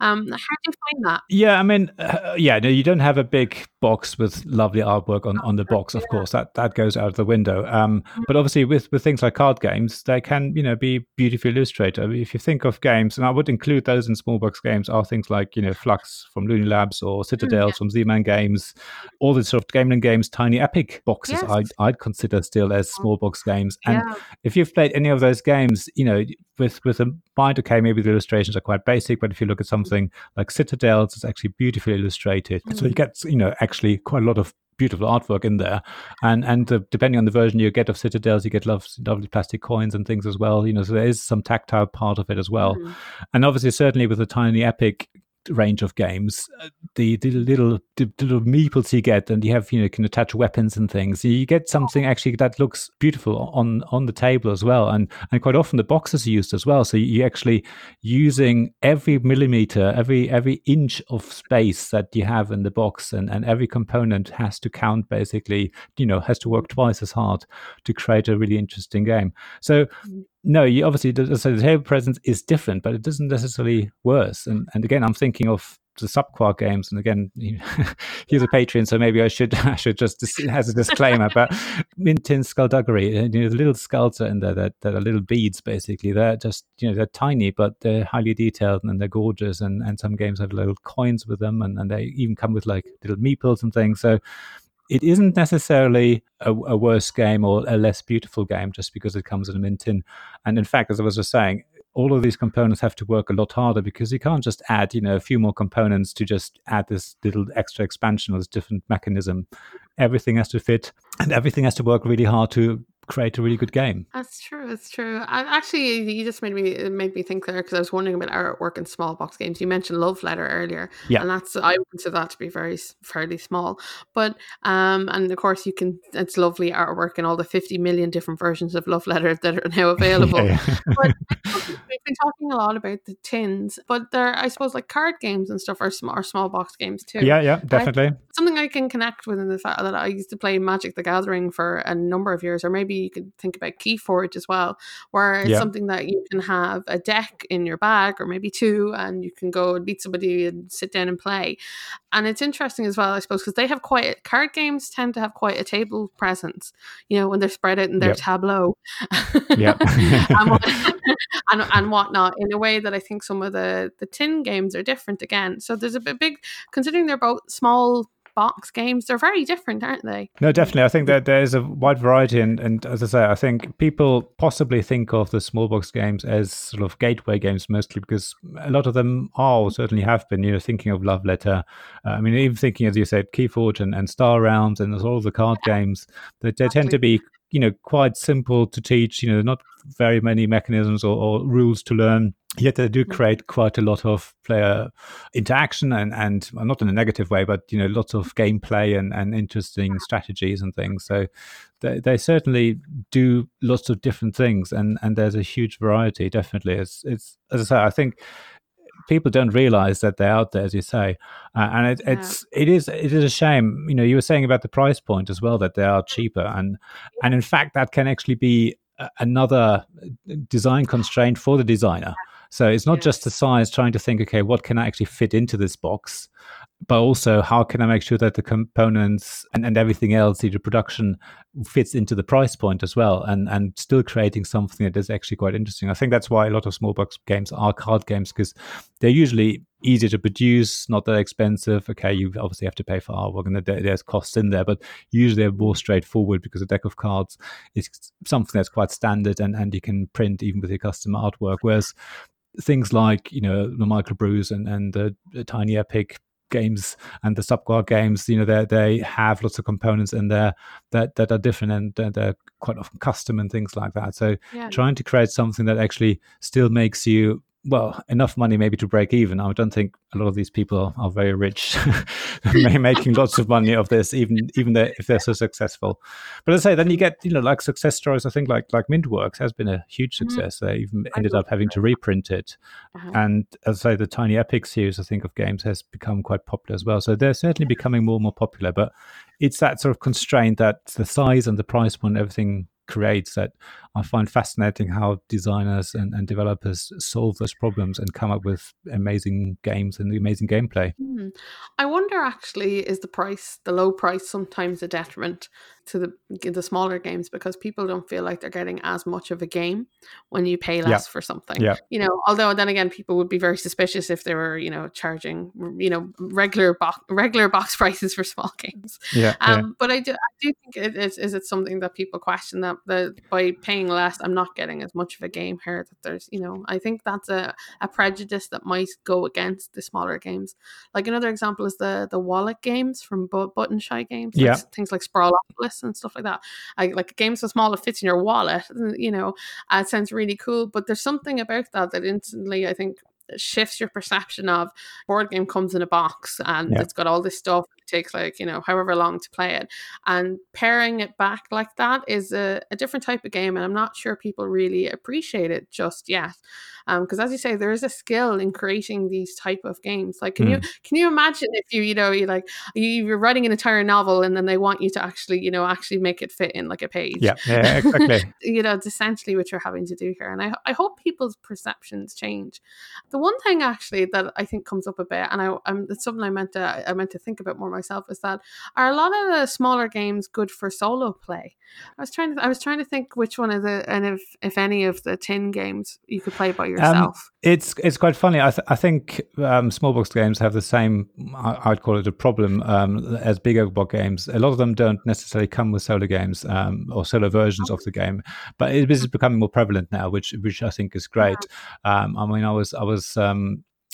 A: Um, how do you find that?
B: Yeah, I mean. Uh, yeah, no, you don't have a big box with lovely artwork on, on the box. Of course, that that goes out of the window. Um, mm-hmm. but obviously, with with things like card games, they can you know be beautifully illustrated. I mean, if you think of games, and I would include those in small box games, are things like you know Fluxx from Looney Labs or Citadels mm-hmm. from Z-Man Games, all the sort of Gamelyn Games, tiny epic boxes. Yes. I'd I'd consider still as small box games. And yeah. if you've played any of those games, you know with with a mind, okay, maybe the illustrations are quite basic, but if you look at something like Citadels, it's actually beautifully illustrated. Mm. So you mm. get you know actually quite a lot of beautiful artwork in there, and and uh, depending on the version you get of Citadels, you get lovely plastic coins and things as well. You know, so there is some tactile part of it as well, mm. and obviously certainly with the tiny epic range of games, uh, the, the little the, little meeples you get, and you have you know can attach weapons and things. You get something actually that looks beautiful on on the table as well, and and quite often the boxes are used as well. So you actually using every millimeter, every every inch of space that you have in the box, and and every component has to count basically. You know, has to work twice as hard to create a really interesting game. So mm no, you obviously so the table presence is different, but it doesn't necessarily worse. And and again, I'm thinking of the subquark games, and again, [laughs] he's a Patreon, so maybe I should [laughs] I should just as a disclaimer. but [laughs] Mint Tin skullduggery, uh, you know, the little skulls are in there that, that are little beads, basically. They're just you know they're tiny, but they're highly detailed and they're gorgeous. And and some games have little coins with them, and, and they even come with like little meeples and things. So it isn't necessarily a, a, worse game or a less beautiful game just because it comes in a mint tin. And in fact, as I was just saying, all of these components have to work a lot harder because you can't just add, you know, a few more components to just add this little extra expansion or this different mechanism. Everything has to fit and everything has to work really hard to create a really good game.
A: That's true. That's true. I, actually, you just made me made me think there because I was wondering about artwork in small box games. You mentioned Love Letter earlier,
B: yeah,
A: and that's I consider that to be very fairly small. But um, and of course you can. It's lovely artwork in all the fifty million different versions of Love Letter that are now [laughs] available. yeah, yeah. but [laughs] we've been talking a lot about the tins, but there, I suppose, like card games and stuff are small, are small box games too.
B: Yeah, yeah, definitely. I,
A: something I can connect with in the fact that I used to play Magic the Gathering for a number of years, or maybe you could think about Keyforge as well, where it's yeah. something that you can have a deck in your bag or maybe two, and you can go and meet somebody and sit down and play. And it's interesting as well, I suppose, because they have quite card games tend to have quite a table presence, you know, when they're spread out in their yep. tableau.
B: yeah. [laughs]
A: and, [laughs] [laughs] and, and whatnot in a way that I think some of the the tin games are different again. So there's a big considering they're both small box games. They're very different, aren't they?
B: No, definitely. I think that there's a wide variety, and, and as I say, I think people possibly think of the small box games as sort of gateway games mostly because a lot of them are or certainly have been. You know, thinking of Love Letter. Uh, I mean, even thinking as you said, Keyforge and, and Star Realms, and all the card yeah. games. They, they tend to be you know quite simple to teach. You know, not very many mechanisms or, or rules to learn yet they do mm. create quite a lot of player interaction and and not in a negative way but you know lots of gameplay and and interesting strategies and things so they, they certainly do lots of different things and and there's a huge variety definitely it's it's as i say i think people don't realize that they're out there as you say. Uh, and it, yeah. it's it is it is a shame. You know you were saying about the price point as well that they are mm-hmm. cheaper. And and in fact that can actually be uh, another uh, design constraint for the designer so it's not yes. just the size, trying to think, okay, what can I actually fit into this box? But also, how can I make sure that the components and, and everything else, the production, fits into the price point as well, and and still creating something that is actually quite interesting. I think that's why a lot of small box games are card games because they're usually easier to produce, not that expensive. Okay, you obviously have to pay for artwork and there's costs in there, but usually they're more straightforward because a deck of cards is something that's quite standard and, and you can print even with your custom artwork. Whereas things like you know the microbrews and and the, the tiny epic games and the subquark games you know they they have lots of components in there that that are different and they're, they're quite often custom and things like that so yeah. trying to create something that actually still makes you well, enough money maybe to break even. I don't think a lot of these people are, are very rich, [laughs] making lots of money of this, even even if they're so successful. But as I say, then you get you know like success stories. I think like like Mintworks has been a huge mm-hmm. success. Mm-hmm. They even ended up having to reprint it, uh-huh. and as I say, the Tiny Epic series I think of games has become quite popular as well. So they're certainly becoming more and more popular. But it's that sort of constraint that the size and the price point, everything creates that I find fascinating how designers and, and developers solve those problems and come up with amazing games and amazing gameplay.
A: Mm. I wonder actually, is the price, the low price, sometimes a detriment to the the smaller games because people don't feel like they're getting as much of a game when you pay less yeah. for something.
B: Yeah.
A: You know, although then again, people would be very suspicious if they were, you know, charging, you know, regular box regular box [laughs] prices for small games.
B: Yeah. Um,
A: yeah. But I do, I do think it is, is it something that people question that the by paying less, I'm not getting as much of a game here. That there's, you know, I think that's a, a prejudice that might go against the smaller games. Like another example is the the wallet games from Button Shy Games.
B: Yeah,
A: things like Sprawlopolis and stuff like that. I, like a game so small it fits in your wallet. You know, uh, it sounds really cool. But there's something about that that instantly I think shifts your perception of board game comes in a box and yeah. it's got all this stuff takes like you know however long to play it. And pairing it back like that is a, a different type of game and i'm not sure people really appreciate it just yet. Because um, as you say there is a skill in creating these type of games. Like can mm. you can you imagine if you you know you like you're writing an entire novel and then they want you to actually you know actually make it fit in like a page?
B: Yeah, yeah exactly. [laughs]
A: You know it's essentially what you're having to do here and I, I hope people's perceptions change. The one thing actually that i think comes up a bit and i I'm, it's something i meant to i meant to think about more myself is that are a lot of the smaller games good for solo play? I was trying to I was trying to think which one of the and if if any of the tin games you could play by um, yourself. Um,
B: it's it's quite funny. I th- I think um, small box games have the same I, would call it a problem um, as bigger box games. A lot of them don't necessarily come with solo games um, or solo versions of the game, but it is becoming more prevalent now, which which I think is great. Um, I mean, I was I was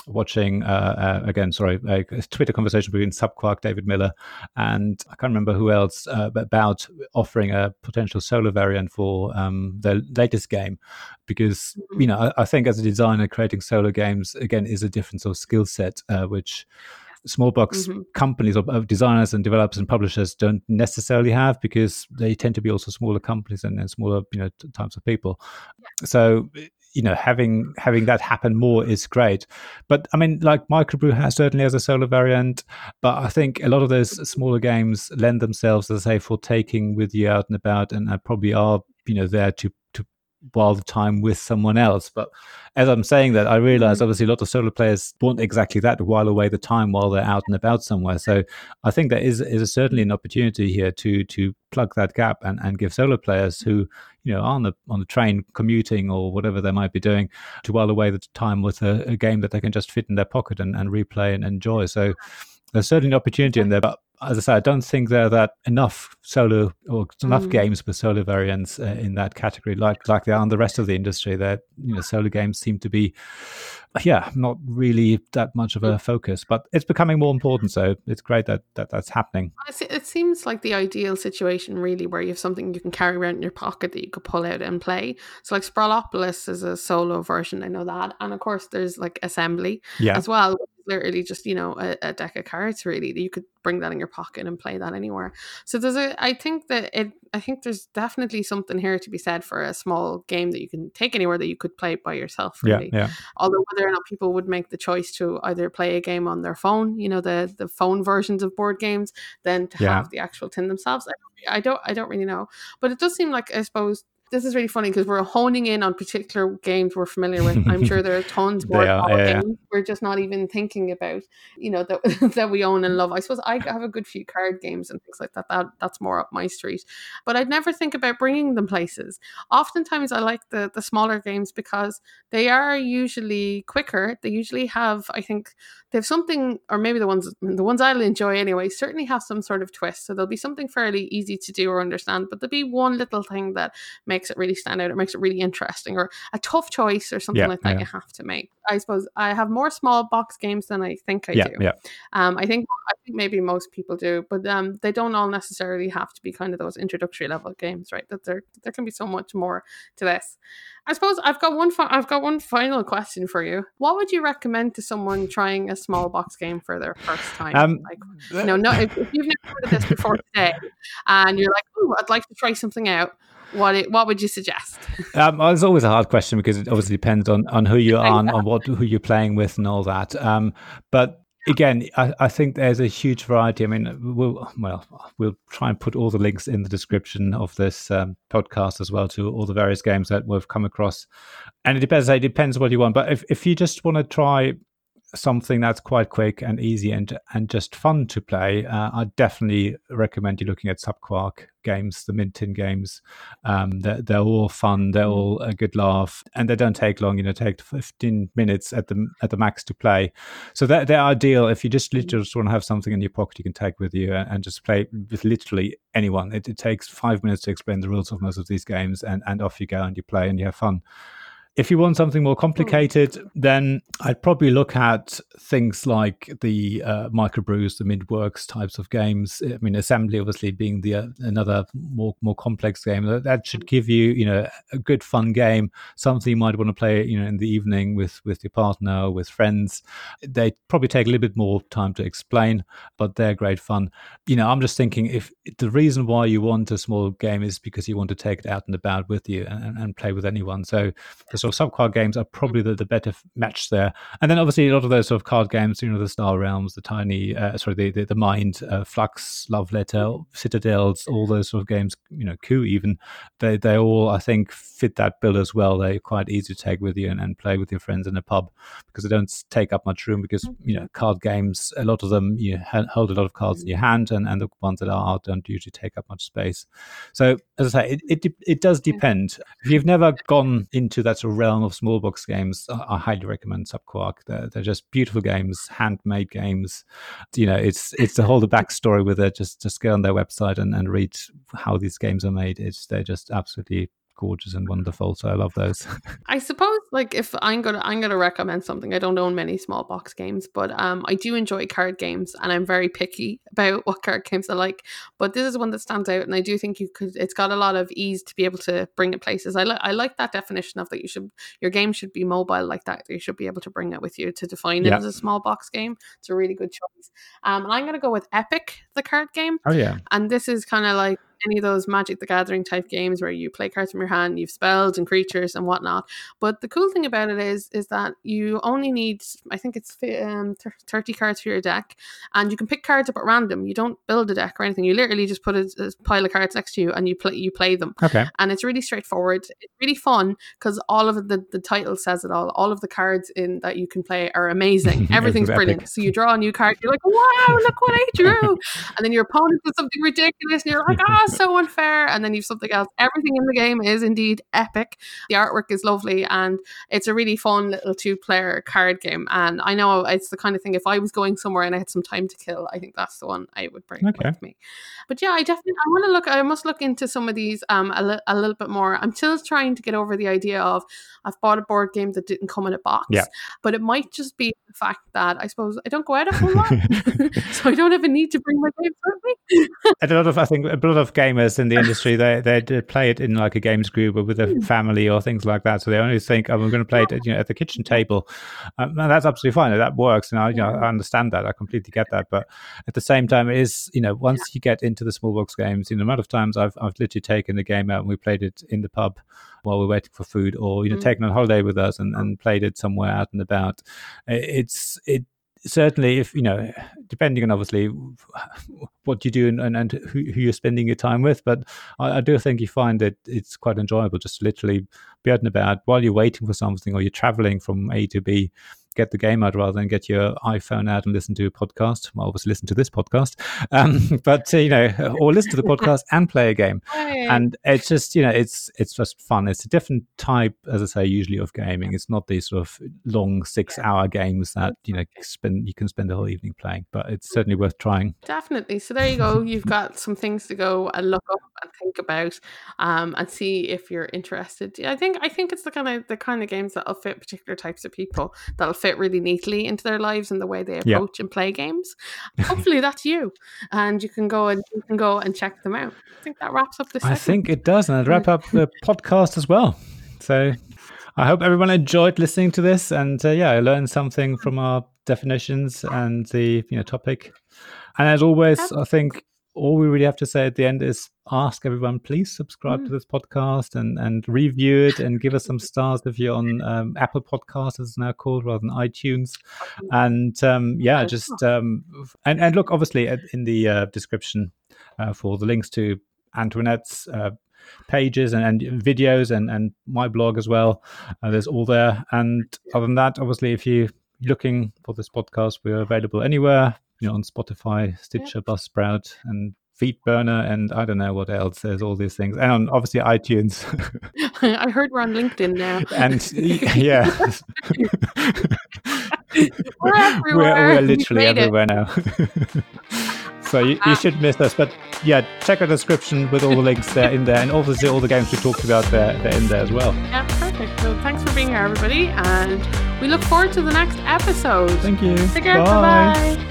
B: watching uh, uh, again, sorry, a Twitter conversation between Subquark, David Miller, and I can't remember who else uh, about offering a potential solo variant for um, their latest game, because mm-hmm. you know I, I, think as a designer, creating solo games again is a different sort of skill set, uh, which small box mm-hmm. companies or designers and developers and publishers don't necessarily have because they tend to be also smaller companies and, and smaller you know types of people so you know having having that happen more is great. But i mean like microbrew has certainly as a solo variant but i think a lot of those smaller games lend themselves as i say for taking with you out and about and uh, probably are you know there to to while the time with someone else. But as I'm saying that, I realize mm-hmm. obviously a lot of solo players want exactly that to while away the time while they're out and about somewhere. So I think there is is a, certainly an opportunity here to to plug that gap and, and give solo players who you know on the on the train commuting or whatever they might be doing to while away the time with a, a game that they can just fit in their pocket and, and replay and enjoy. So there's certainly an opportunity in there, but as I say, I don't think there are that enough solo or enough
A: Mm.
B: games with solo variants uh, in that category, like like they are in the rest of the industry. That you know, solo games seem to be, yeah, not really that much of a focus, but it's becoming more important. So it's great that, that that's happening.
A: It seems like the ideal situation, really, where you have something you can carry around in your pocket that you could pull out and play. So, like Sprawlopolis is a solo version, I know that, and of course, there's like Assembly
B: Yeah,
A: as well. Literally, just you know, a, a deck of cards. Really, you could bring that in your pocket and play that anywhere. So there's a. I think that it. I think there's definitely something here to be said for a small game that you can take anywhere that you could play by yourself.
B: yeah,
A: Really,
B: yeah,
A: although whether or not people would make the choice to either play a game on their phone, you know, the the phone versions of board games, than to
B: Yeah.
A: have the actual tin themselves. I, I don't I don't really know, but it does seem like I suppose this is really funny because we're honing in on particular games we're familiar with. I'm sure there are tons [laughs] more
B: are, yeah, yeah.
A: games we're just not even thinking about, you know, that [laughs] that we own and love. I suppose I have a good few card games and things like that. That that's more up my street, but I'd never think about bringing them places. Oftentimes, I like the the smaller games because they are usually quicker. They usually have, I think, they have something, or maybe the ones the ones I'll enjoy anyway, certainly have some sort of twist. So there'll be something fairly easy to do or understand, but there'll be one little thing that makes it really stand out or makes it really interesting, or a tough choice or something
B: Yeah,
A: like that
B: yeah.
A: you have to make. I suppose I have more small box games than I think I
B: yeah,
A: do.
B: yeah.
A: Um, I think I think maybe most people do, but um, they don't all necessarily have to be kind of those introductory level games, right? That there there can be so much more to this. I suppose I've got one. Fi- I've got one final question for you. What would you recommend to someone trying a small box game for their first time?
B: Um,
A: like, you know, no, if, if you've never heard of this before today, and you're like, "Oh, I'd like to try something out," what it, what would you suggest? [laughs]
B: Um, it's always a hard question because it obviously depends on, on who you are and on what who you're playing with and all that. Um, but again, I, I think there's a huge variety. I mean, we'll well we'll try and put all the links in the description of this um, podcast as well to all the various games that we've come across. And it depends. It depends what you want. But if if you just want to try something that's quite quick and easy and and just fun to play, uh, I definitely recommend you looking at Subquark games, the Mint Tin games. Um, they're, they're all fun. They're all a good laugh, and they don't take long. You know, take fifteen minutes at the at the max to play. So they're, they're ideal if you just literally just want to have something in your pocket you can take with you and, and just play with literally anyone. It, it takes five minutes to explain the rules of most of these games, and and off you go and you play and you have fun. If you want something more complicated, then I'd probably look at things like the uh, microbrews, the Mint Works types of games. I mean, assembly obviously being the uh, another more more complex game that, that should give you you know a good fun game, something you might want to play you know in the evening with with your partner, with friends. They probably take a little bit more time to explain, but they're great fun. You know, I'm just thinking if the reason why you want a small game is because you want to take it out and about with you and, and play with anyone. So the sort of Subquark games are probably the, the better match there. And then obviously a lot of those sort of card games, you know, the Star Realms, the Tiny, uh, sorry, the, the, the Mind, uh, Fluxx, Love Letter, Citadels, all those sort of games, you know, Coup even, they, they all, I think, fit that bill as well. They're quite easy to take with you and, and play with your friends in a pub because they don't take up much room because, you know, card games, a lot of them, you ha- hold a lot of cards in your hand and, and the ones that are out don't usually take up much space. So as I say, it, it, it does depend. If you've never gone into that sort of realm of small box games, I, I highly recommend Subquark. They're, they're just beautiful games, handmade games. You know, it's it's the whole the backstory with it. Just just go on their website and, and read how these games are made. It's they're just absolutely gorgeous and wonderful. So I love those. [laughs]
A: I suppose like if I'm gonna I'm gonna recommend something. I don't own many small box games, but um I do enjoy card games and I'm very picky [laughs] about what card games I like. But this is one that stands out and I do think you could it's got a lot of ease to be able to bring it places. I like I like that definition of that you should your game should be mobile like that. You should be able to bring it with you to define it as a small box game. It's a really good choice. Um and I'm gonna go with Epic, the card game.
B: oh yeah,
A: And this is kind of like any of those Magic the Gathering type games where you play cards from your hand, you've spells and creatures and whatnot. But the cool thing about it is, is that you only need, I think it's um, thirty cards for your deck, and you can pick cards up at random. You don't build a deck or anything. You literally just put a, a pile of cards next to you and you play you play them
B: okay,
A: and it's really straightforward. It's really fun because all of the the title says it all. All of the cards in that you can play are amazing. [laughs] Everything's
B: Everything's
A: brilliant.
B: epic.
A: So you draw a new card, you're like, wow, look what I drew, [laughs] and then your opponent does something ridiculous, and you're like, oh, so unfair. And then you've something else. Everything in the game is indeed epic. The artwork is lovely and it's a really fun little two player card game. And I know it's the kind of thing if I was going somewhere and I had some time to kill, I think that's the one I would bring
B: Okay.
A: with me. But yeah, I definitely I want to look. I must look into some of these um a, li- a little bit more. I'm still trying to get over the idea of I've bought a board game that didn't come in a box.
B: Yeah.
A: But it might just be the fact that I suppose I don't go out a whole lot, [laughs] [laughs] so I don't have a need to bring my games with me.
B: A lot of, I think, a lot of gamers in the [laughs] industry, they they play it in like a games group or with a family or things like that. So they only think, "Oh, I'm going to play it, at, you know, at the kitchen table," um, and that's absolutely fine. That works, and I, you know, I understand that. I completely get that. But at the same time, it is, you know, once you get into the small box games, you know, the amount of times I've I've literally taken the game out and we played it in the pub while we're waiting for food, or you know,
A: Mm.
B: taken on holiday with us and, and played it somewhere out and about. It's it certainly if you know depending on obviously what you do and, and, and who, who you're spending your time with but I, I do think you find that it's quite enjoyable just literally be out and about while you're waiting for something or you're traveling from a to b get the game out rather than get your iphone out and listen to a podcast. Well obviously listen to this podcast. Um, [laughs] but uh, you know or listen to the podcast [laughs] and play a game.
A: Hey.
B: and it's just you know it's it's just fun. It's a different type as i say usually of gaming. It's not these sort of long six hour games that you know spend you can spend the whole evening playing but it's certainly worth trying.
A: Definitely. So there you go. You've got some things to go and look up and think about, um, and see if you're interested. I think I think it's the kind of the kind of games that'll fit particular types of people that'll fit really neatly into their lives and the way they
B: Yeah.
A: approach and play games. [laughs] Hopefully that's you, and you can go and you can go and check them out. I think that wraps up this.
B: i
A: segment.
B: think it does and i'd wrap up the [laughs] podcast as well so i hope everyone enjoyed listening to this and uh, yeah i learned something from our definitions and the you know topic and as always i think all we really have to say at the end is ask everyone please subscribe
A: Mm.
B: to this podcast and and review it and give us some [laughs] stars if you're on um, apple podcasts as it's now called rather than itunes. And um, yeah
A: Yeah.
B: just um, and, and look obviously in the uh, description uh, for the links to antoinette's uh, pages and, and videos and, and my blog as well uh, there's all there. And other than that obviously if you're looking for this podcast we're available anywhere you know on spotify stitcher buzzsprout and Feedburner and I don't know what else. There's all these things, and on obviously iTunes, [laughs]
A: I heard we're on LinkedIn now. [laughs]
B: and yeah, [laughs]
A: We're everywhere.
B: we're, we're literally
A: made it.
B: everywhere now. so you, you ah. should miss us, but yeah, check our description with all the links there in there, and obviously all the games we talked about there they're in there as well.
A: Yeah, perfect. So thanks for being here, everybody, and we look forward to the next episode.
B: Thank you.
A: Take care.
B: Bye.
A: Bye bye.